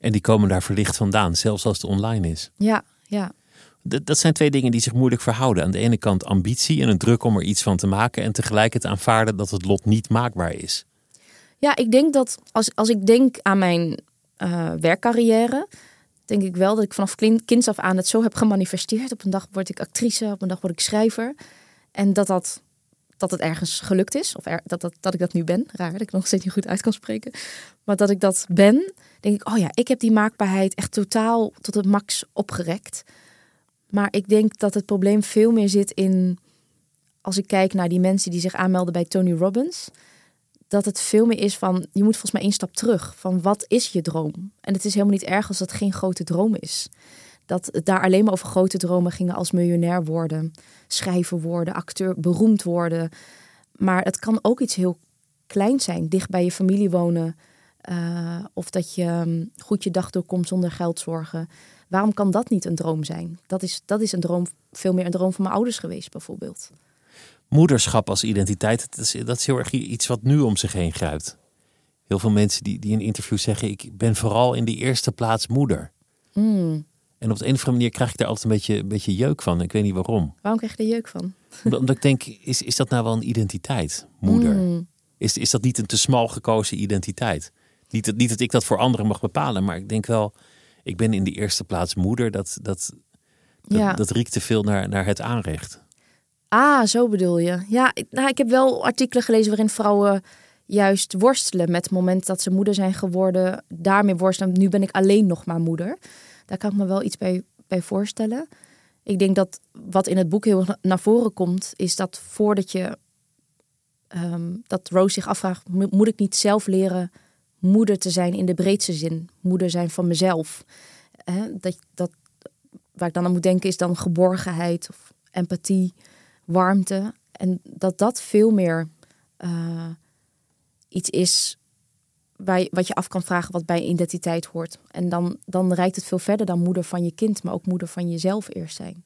En die komen daar verlicht vandaan, zelfs als het online is. Ja, ja. D- dat zijn twee dingen die zich moeilijk verhouden. Aan de ene kant ambitie en een druk om er iets van te maken. En tegelijk het aanvaarden dat het lot niet maakbaar is. Ja, ik denk dat als, als ik denk aan mijn eh, werkcarrière, denk ik wel dat ik vanaf kinds af aan het zo heb gemanifesteerd. Op een dag word ik actrice, op een dag word ik schrijver. En dat, dat, dat het ergens gelukt is. Of er, dat, dat, dat ik dat nu ben. Raar dat ik nog steeds niet goed uit kan spreken. Maar dat ik dat ben, denk ik, oh ja, ik heb die maakbaarheid echt totaal tot het max opgerekt. Maar ik denk dat het probleem veel meer zit in, als ik kijk naar die mensen die zich aanmelden bij Tony Robbins dat het veel meer is van, je moet volgens mij één stap terug. Van wat is je droom? En het is helemaal niet erg als dat geen grote droom is. Dat het daar alleen maar over grote dromen gingen als miljonair worden, schrijver worden, acteur, beroemd worden. Maar het kan ook iets heel kleins zijn, dicht bij je familie wonen. eh, of dat je mm, goed je dag doorkomt zonder geldzorgen. Waarom kan dat niet een droom zijn? Dat is, dat is een droom, veel meer een droom van mijn ouders geweest, bijvoorbeeld. Moederschap als identiteit, dat is, dat is heel erg iets wat nu om zich heen grijpt. Heel veel mensen die, die in interviews zeggen: Ik ben vooral in de eerste plaats moeder. Mm. En op de een of andere manier krijg ik daar altijd een beetje, een beetje jeuk van. Ik weet niet waarom. Waarom krijg je er jeuk van? Omdat, omdat ik denk: is, is dat nou wel een identiteit, moeder? Mm. Is, is dat niet een te smal gekozen identiteit? Niet dat, niet dat ik dat voor anderen mag bepalen, maar ik denk wel: ik ben in de eerste plaats moeder. Dat, dat, dat, Ja. dat riekt te veel naar, naar het aanrecht. Ah, zo bedoel je. Ja, ik, nou, ik heb wel artikelen gelezen waarin vrouwen juist worstelen met het moment dat ze moeder zijn geworden. Daarmee worstelen. Nu ben ik alleen nog maar moeder. Daar kan ik me wel iets bij, bij voorstellen. Ik denk dat wat in het boek heel naar voren komt, is dat voordat je ehm, dat Rose zich afvraagt, mo- moet ik niet zelf leren moeder te zijn in de breedste zin, moeder zijn van mezelf. Dat, dat, waar ik dan aan moet denken is dan geborgenheid of empathie, warmte. En dat dat veel meer eh, iets is je, wat je af kan vragen wat bij identiteit hoort. En dan, dan reikt het veel verder dan moeder van je kind, maar ook moeder van jezelf eerst zijn.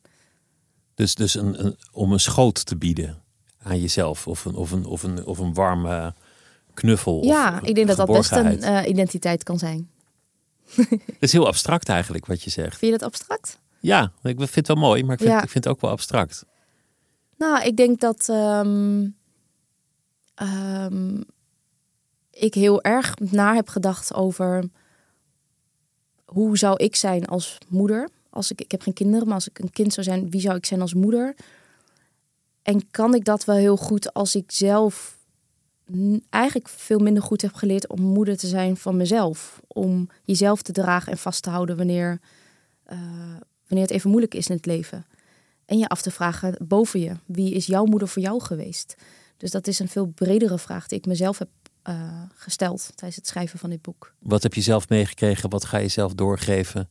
Dus, dus een, een, om een schoot te bieden aan jezelf. Of een, of een, of een, of een warme knuffel. of ja, ik denk dat dat best een eh, identiteit kan zijn. Het is heel abstract eigenlijk wat je zegt. Vind je dat abstract? Ja, ik vind het wel mooi, maar ik vind, Ja. ik vind het ook wel abstract. Nou, ik denk dat ehm, ehm, ik heel erg na heb gedacht over hoe zou ik zijn als moeder. Als ik, ik heb geen kinderen, maar als ik een kind zou zijn, wie zou ik zijn als moeder? En kan ik dat wel heel goed als ik zelf eigenlijk veel minder goed heb geleerd om moeder te zijn van mezelf. Om jezelf te dragen en vast te houden wanneer, eh, wanneer het even moeilijk is in het leven. En je af te vragen boven je, wie is jouw moeder voor jou geweest? Dus dat is een veel bredere vraag die ik mezelf heb eh, gesteld tijdens het schrijven van dit boek. Wat heb je zelf meegekregen? Wat ga je zelf doorgeven?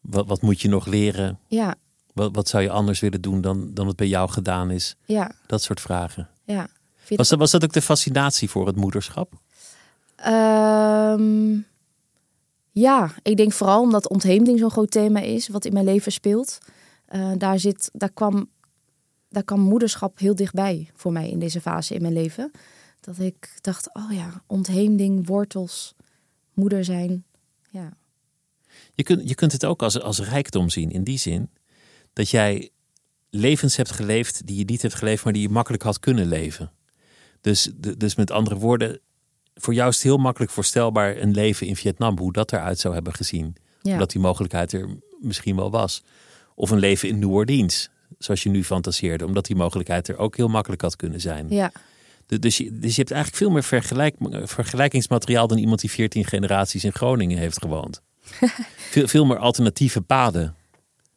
Wat, wat moet je nog leren? Ja, Wat, wat zou je anders willen doen dan, dan het bij jou gedaan is? ja, Dat soort vragen. ja. Was dat, was dat ook de fascinatie voor het moederschap? Ehm, ja, ik denk vooral omdat ontheemding zo'n groot thema is, wat in mijn leven speelt. Eh, daar, zit, daar, kwam, daar kwam moederschap heel dichtbij voor mij in deze fase in mijn leven. Dat ik dacht, oh ja, ontheemding, wortels, moeder zijn. Ja, Je kunt, je kunt het ook als, als rijkdom zien. In die zin dat jij levens hebt geleefd die je niet hebt geleefd, maar die je makkelijk had kunnen leven. Dus, dus met andere woorden, voor jou is het heel makkelijk voorstelbaar een leven in Vietnam, hoe dat eruit zou hebben gezien. ja. Omdat die mogelijkheid er misschien wel was. Of een leven in New Orleans, zoals je nu fantaseerde, omdat die mogelijkheid er ook heel makkelijk had kunnen zijn. ja. Du- Dus je, dus je hebt eigenlijk veel meer vergelijk, vergelijkingsmateriaal dan iemand die 14 generaties in Groningen heeft gewoond. veel, veel meer alternatieve paden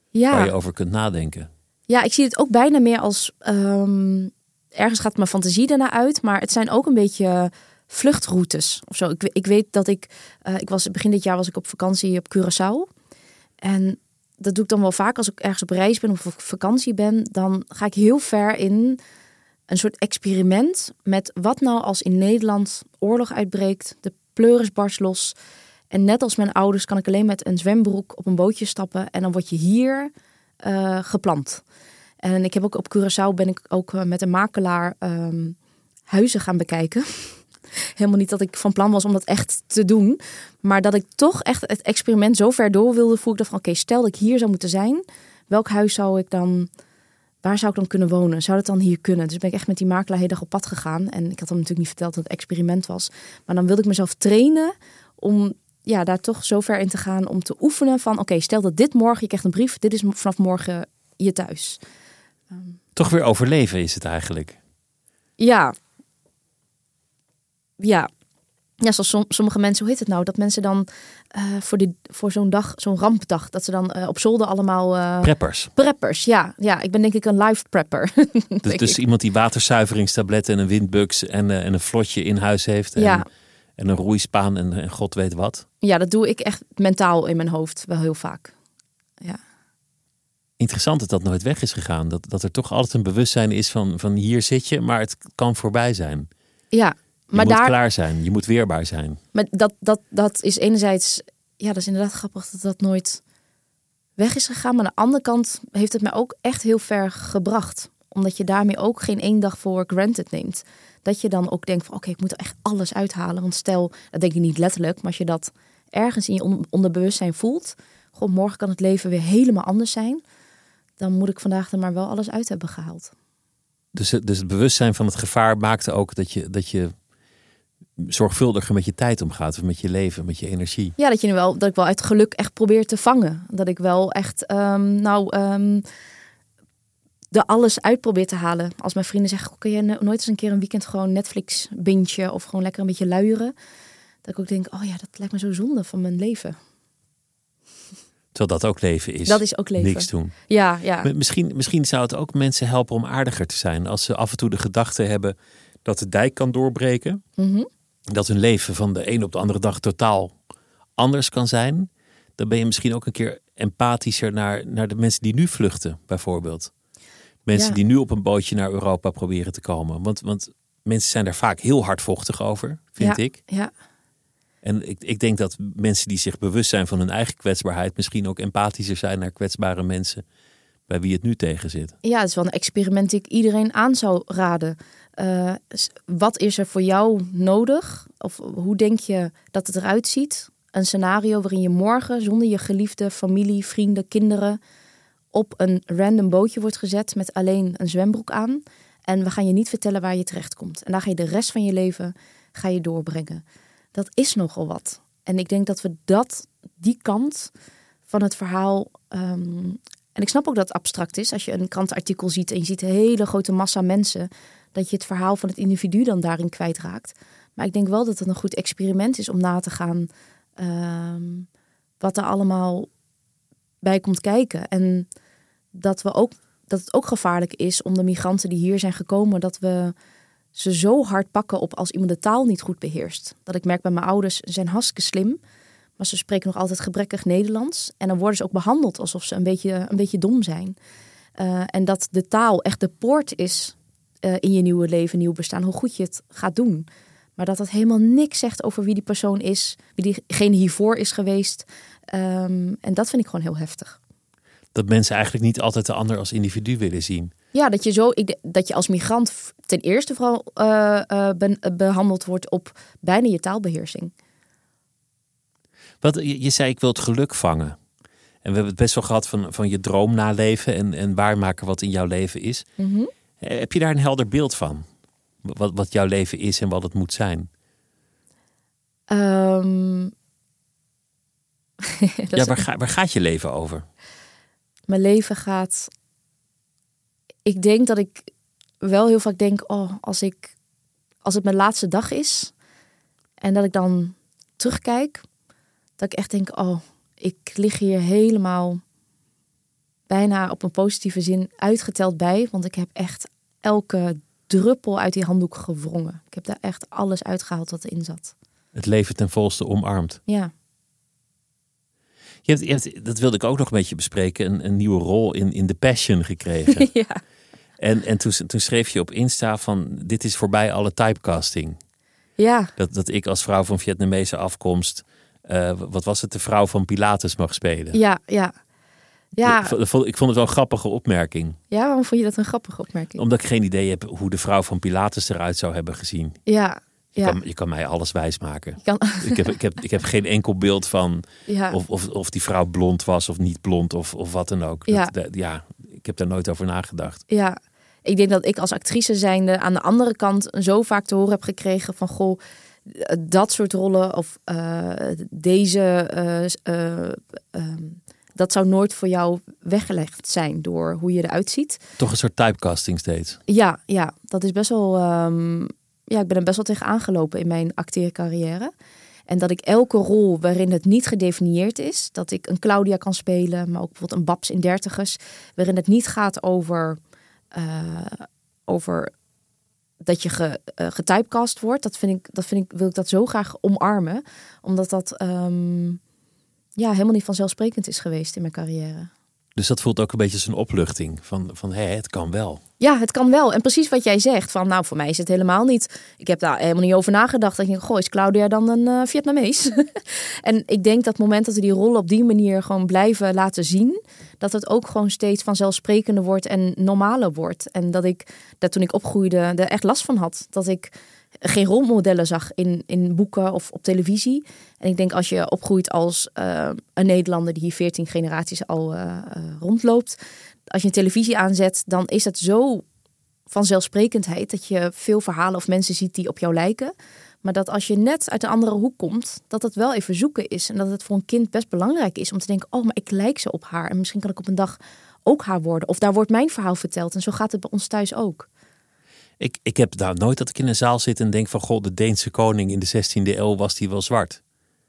ja. waar je over kunt nadenken. Ja, ik zie het ook bijna meer als. ehm, ergens gaat mijn fantasie ernaar uit, maar het zijn ook een beetje vluchtroutes of zo. Ik, ik weet dat ik. eh, ik was, begin dit jaar was ik op vakantie op Curaçao. En dat doe ik dan wel vaak als ik ergens op reis ben of op vakantie ben. Dan ga ik heel ver in een soort experiment met wat nou als in Nederland oorlog uitbreekt, de pleuris barst los. En net als mijn ouders kan ik alleen met een zwembroek op een bootje stappen en dan word je hier eh, geplant. En ik heb ook op Curaçao ben ik ook eh, met een makelaar ehm, huizen gaan bekijken. Helemaal niet dat ik van plan was om dat echt te doen. Maar dat ik toch echt het experiment zo ver door wilde voeren. van oké, stel dat ik hier zou moeten zijn. Welk huis zou ik dan... Waar zou ik dan kunnen wonen? Zou dat dan hier kunnen? Dus ben ik echt met die makelaar heel dag op pad gegaan. En ik had hem natuurlijk niet verteld dat het experiment was. Maar dan wilde ik mezelf trainen om ja, daar toch zo ver in te gaan om te oefenen van... oké, stel dat dit morgen, je krijgt een brief, dit is vanaf morgen je thuis. Toch weer overleven is het eigenlijk. Ja. Ja. Ja, zoals sommige mensen, hoe heet het nou? Dat mensen dan uh, voor, die, voor zo'n dag, zo'n rampdag, dat ze dan uh, op zolder allemaal... Uh, preppers. Preppers, ja. Ja, ik ben denk ik een live prepper. dus, dus iemand die waterzuiveringstabletten en een windbugs en, en een vlotje in huis heeft. En... Ja en een roeispaan en, en god weet wat. Ja, dat doe ik echt mentaal in mijn hoofd wel heel vaak. Ja. Interessant dat dat nooit weg is gegaan. Dat, dat er toch altijd een bewustzijn is van, van hier zit je, maar het kan voorbij zijn. Ja, maar moet daar... klaar zijn, je moet weerbaar zijn. Maar dat, dat, dat is enerzijds, ja, dat is inderdaad grappig dat dat nooit weg is gegaan. Maar aan de andere kant heeft het mij ook echt heel ver gebracht. Omdat je daarmee ook geen één dag voor granted neemt dat je dan ook denkt van oké, ik moet er echt alles uithalen. Want stel, dat denk ik niet letterlijk, maar als je dat ergens in je onderbewustzijn voelt, god, morgen kan het leven weer helemaal anders zijn, dan moet ik vandaag er maar wel alles uit hebben gehaald. Dus, dus het bewustzijn van het gevaar maakte ook dat je, dat je zorgvuldiger met je tijd omgaat, of met je leven, met je energie. Ja, dat je nu wel, dat ik wel uit geluk echt probeer te vangen. Dat ik wel echt, um, nou, um, er alles uit probeer te halen. Als mijn vrienden zeggen, kun je nooit eens een keer een weekend gewoon Netflix bintje of gewoon lekker een beetje luieren. Dat ik ook denk, oh ja, dat lijkt me zo zonde van mijn leven. Terwijl dat ook leven is. Dat is ook leven. Niks doen. Ja, ja. Misschien, misschien zou het ook mensen helpen om aardiger te zijn. Als ze af en toe de gedachte hebben dat de dijk kan doorbreken. Mhm. Dat hun leven van de een op de andere dag totaal anders kan zijn. Dan ben je misschien ook een keer empathischer naar, naar de mensen die nu vluchten, bijvoorbeeld. Mensen die nu op een bootje naar Europa proberen te komen. Want, want mensen zijn daar vaak heel hardvochtig over, vind ik. Ja. En ik, ik denk dat mensen die zich bewust zijn van hun eigen kwetsbaarheid, misschien ook empathischer zijn naar kwetsbare mensen bij wie het nu tegen zit. Ja, het is wel een experiment die ik iedereen aan zou raden. Uh, wat is er voor jou nodig? Of hoe denk je dat het eruit ziet? Een scenario waarin je morgen zonder je geliefde familie, vrienden, kinderen op een random bootje wordt gezet met alleen een zwembroek aan. En we gaan je niet vertellen waar je terecht komt. En daar ga je de rest van je leven ga je doorbrengen. Dat is nogal wat. En ik denk dat we dat, die kant van het verhaal. Ehm, en ik snap ook dat het abstract is. Als je een krantartikel ziet en je ziet een hele grote massa mensen. Dat je het verhaal van het individu dan daarin kwijtraakt. Maar ik denk wel dat het een goed experiment is om na te gaan. Ehm, wat er allemaal bij komt kijken. En dat, we ook, dat het ook gevaarlijk is om de migranten die hier zijn gekomen, dat we ze zo hard pakken op als iemand de taal niet goed beheerst. Dat ik merk bij mijn ouders, ze zijn hartstikke slim, maar ze spreken nog altijd gebrekkig Nederlands. En dan worden ze ook behandeld alsof ze een beetje, een beetje dom zijn. Uh, en dat de taal echt de poort is uh, in je nieuwe leven, nieuw bestaan, hoe goed je het gaat doen. Maar dat dat helemaal niks zegt over wie die persoon is, wie diegene hiervoor is geweest. Um, en dat vind ik gewoon heel heftig dat mensen eigenlijk niet altijd de ander als individu willen zien. Ja, dat je zo ik, dat je als migrant ten eerste vooral uh, uh, behandeld wordt op bijna je taalbeheersing. Wat je, je, zei, ik wil het geluk vangen. En we hebben het best wel gehad van, van je droom naleven en, en waarmaken wat in jouw leven is. Mm Heb je daar een helder beeld van? Wat, wat jouw leven is en wat het moet zijn? Um... ja, waar, ga, waar gaat je leven over? mijn leven gaat. Ik denk dat ik wel heel vaak denk: oh, als ik als het mijn laatste dag is en dat ik dan terugkijk, dat ik echt denk: oh, ik lig hier helemaal bijna op een positieve zin uitgeteld bij, want ik heb echt elke druppel uit die handdoek gewrongen. Ik heb daar echt alles uitgehaald wat erin zat. Het leven ten volste omarmd. Ja. Je hebt, dat wilde ik ook nog een beetje bespreken, een, een nieuwe rol in, in The Passion gekregen. ja. En, en toen, toen schreef je op Insta van, dit is voorbij alle typecasting. Ja. Dat, dat ik als vrouw van Vietnamese afkomst, uh, wat was het, de vrouw van Pilatus mag spelen. Ja, ja. Ja. Ik vond, ik vond het wel een grappige opmerking. Ja, waarom vond je dat een grappige opmerking? Omdat ik geen idee heb hoe de vrouw van Pilatus eruit zou hebben gezien. Ja. Je, Ja. kan, je kan mij alles wijsmaken. Kan, ik, heb, ik, heb, ik heb geen enkel beeld van ja. of, of, of die vrouw blond was of niet blond of, of wat dan ook. Ja. dat- ja, ik heb daar nooit over nagedacht. Ja, ik denk dat ik als actrice zijnde aan de andere kant zo vaak te horen heb gekregen van goh, dat soort rollen of eh, deze, eh, eh, ehm, dat zou nooit voor jou weggelegd zijn door hoe je eruit ziet. Toch een soort typecasting steeds. Ja, ja, dat is best wel. ehm, ja, ik ben er best wel tegen aangelopen in mijn acteercarrière. En dat ik elke rol waarin het niet gedefinieerd is, dat ik een Claudia kan spelen, maar ook bijvoorbeeld een Babs in dertigers, waarin het niet gaat over, eh, over dat je ge, eh, getypecast wordt. Dat vind ik, dat vind ik, wil ik dat zo graag omarmen, omdat dat ehm, ja, helemaal niet vanzelfsprekend is geweest in mijn carrière. Dus dat voelt ook een beetje als een opluchting. Van, van hé, het kan wel. Ja, het kan wel. En precies wat jij zegt. Van, nou, voor mij is het helemaal niet. Ik heb daar helemaal niet over nagedacht. Ik denk, goh, is Claudia dan een eh, Vietnamees? en ik denk dat het moment dat we die rollen op die manier gewoon blijven laten zien, dat het ook gewoon steeds vanzelfsprekender wordt en normaler wordt. En dat ik, dat toen ik opgroeide, er echt last van had. Dat ik geen rolmodellen zag in, in boeken of op televisie. En ik denk als je opgroeit als eh, een Nederlander die hier 14 generaties al eh, eh, rondloopt. Als je een televisie aanzet, dan is het zo vanzelfsprekendheid dat je veel verhalen of mensen ziet die op jou lijken. Maar dat als je net uit een andere hoek komt, dat het wel even zoeken is. En dat het voor een kind best belangrijk is om te denken: oh, maar ik lijk ze op haar. En misschien kan ik op een dag ook haar worden. Of daar wordt mijn verhaal verteld. En zo gaat het bij ons thuis ook. Ik, ik heb nou nooit dat ik in een zaal zit en denk van... goh, de Deense koning in de 16e eeuw was die wel zwart.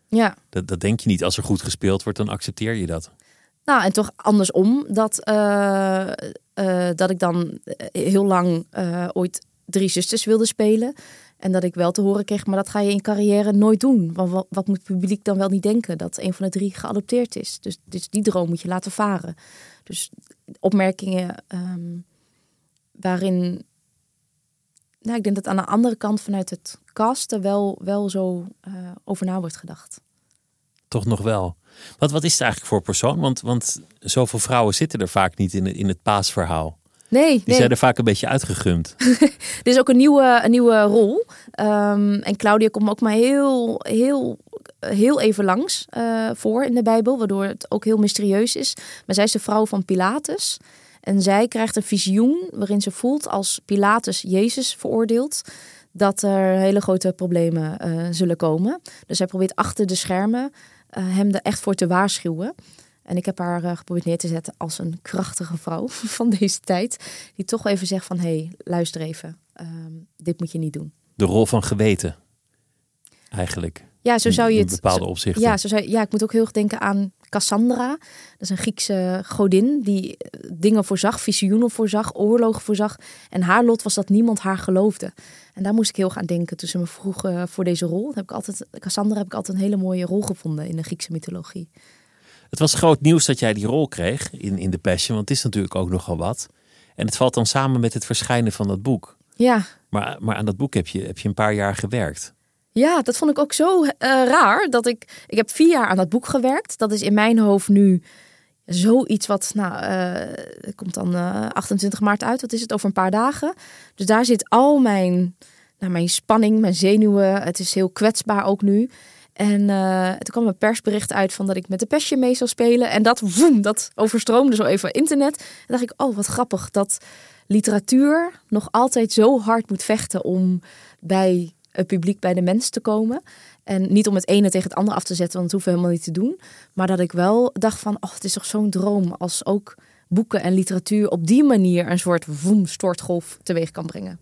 Ja. Dat, dat denk je niet. Als er goed gespeeld wordt, dan accepteer je dat. Nou, en toch andersom, dat, eh, eh, dat ik dan eh, heel lang ooit drie zusters wilde spelen. En dat ik wel te horen kreeg, maar dat ga je in carrière nooit doen. Want wat, wat moet het publiek dan wel niet denken? Dat een van de drie geadopteerd is. Dus, dus die droom moet je laten varen. Dus opmerkingen ehm, waarin... Nou, ik denk dat aan de andere kant vanuit het casten wel, wel zo eh, over na wordt gedacht. Toch nog wel. Wat, wat is het eigenlijk voor persoon? Want, want zoveel vrouwen zitten er vaak niet in, in het paasverhaal. Nee, Die nee. zijn er vaak een beetje uitgegumd. Dit is ook een nieuwe, een nieuwe rol. Ehm, en Claudia komt ook maar heel, heel, heel even langs eh, voor in de Bijbel, waardoor het ook heel mysterieus is. Maar zij is de vrouw van Pilatus. En zij krijgt een visioen waarin ze voelt als Pilatus Jezus veroordeelt. Dat er hele grote problemen eh, zullen komen. Dus zij probeert achter de schermen eh, hem er echt voor te waarschuwen. En ik heb haar eh, geprobeerd neer te zetten als een krachtige vrouw van deze tijd. Die toch even zegt van, hé, hey, luister even. ehm, dit moet je niet doen. De rol van geweten. Eigenlijk. Ja, zo zou je In het... bepaalde zo- opzichten. Ja, zo zou, ja, ik moet ook heel erg denken aan Cassandra. Dat is een Griekse godin die eh, dingen voorzag, visioenen voorzag, oorlogen voorzag. En haar lot was dat niemand haar geloofde. En daar moest ik heel erg aan denken toen ze me vroeg eh, voor deze rol. Heb ik altijd, Cassandra heb ik altijd een hele mooie rol gevonden in de Griekse mythologie. Het was groot nieuws dat jij die rol kreeg in, in The Passion. Want het is natuurlijk ook nogal wat. En het valt dan samen met het verschijnen van dat boek. Ja, Maar, maar aan dat boek heb je, heb je een paar jaar gewerkt. Ja, dat vond ik ook zo eh, raar. Dat ik, ik heb vier jaar aan dat boek gewerkt. Dat is in mijn hoofd nu zoiets wat, nou, eh, komt dan eh, 28 maart uit. Wat is het over een paar dagen? Dus daar zit al mijn, nou, mijn spanning, mijn zenuwen. Het is heel kwetsbaar ook nu. En eh, toen kwam een persbericht uit van dat ik met de Passion mee zou spelen. En dat, woem, dat overstroomde zo even internet. En dacht ik, oh wat grappig dat literatuur nog altijd zo hard moet vechten om bij het publiek, bij de mens te komen. En niet om het ene tegen het andere af te zetten, want dat hoeven we helemaal niet te doen. Maar dat ik wel dacht van, oh, het is toch zo'n droom als ook boeken en literatuur op die manier een soort woem, stortgolf teweeg kan brengen.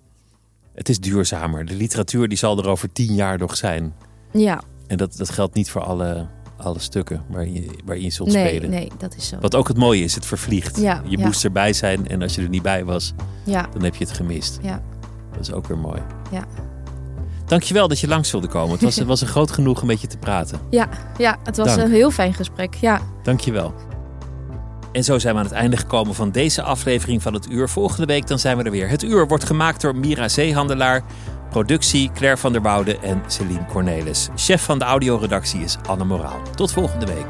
Het is duurzamer. De literatuur die zal er over tien jaar nog zijn. Ja, En dat, dat geldt niet voor alle, alle stukken waarin je, waarin je zult nee, spelen. nee, dat is zo. Wat ook het mooie is, het vervliegt. Ja, je ja. moest erbij zijn en als je er niet bij was, Ja, dan heb je het gemist. ja, Dat is ook weer mooi. ja. Dankjewel dat je langs wilde komen. Het was, het was een groot genoeg om met je te praten. Ja, ja, het was Dank. een heel fijn gesprek. Ja. Dankjewel. En zo zijn we aan het einde gekomen van deze aflevering van het Uur. Volgende week dan zijn we er weer. Het Uur wordt gemaakt door Mira Zeehandelaar. Productie Claire van der Woude en Celine Cornelis. Chef van de audioredactie is Anne Moraal. Tot volgende week.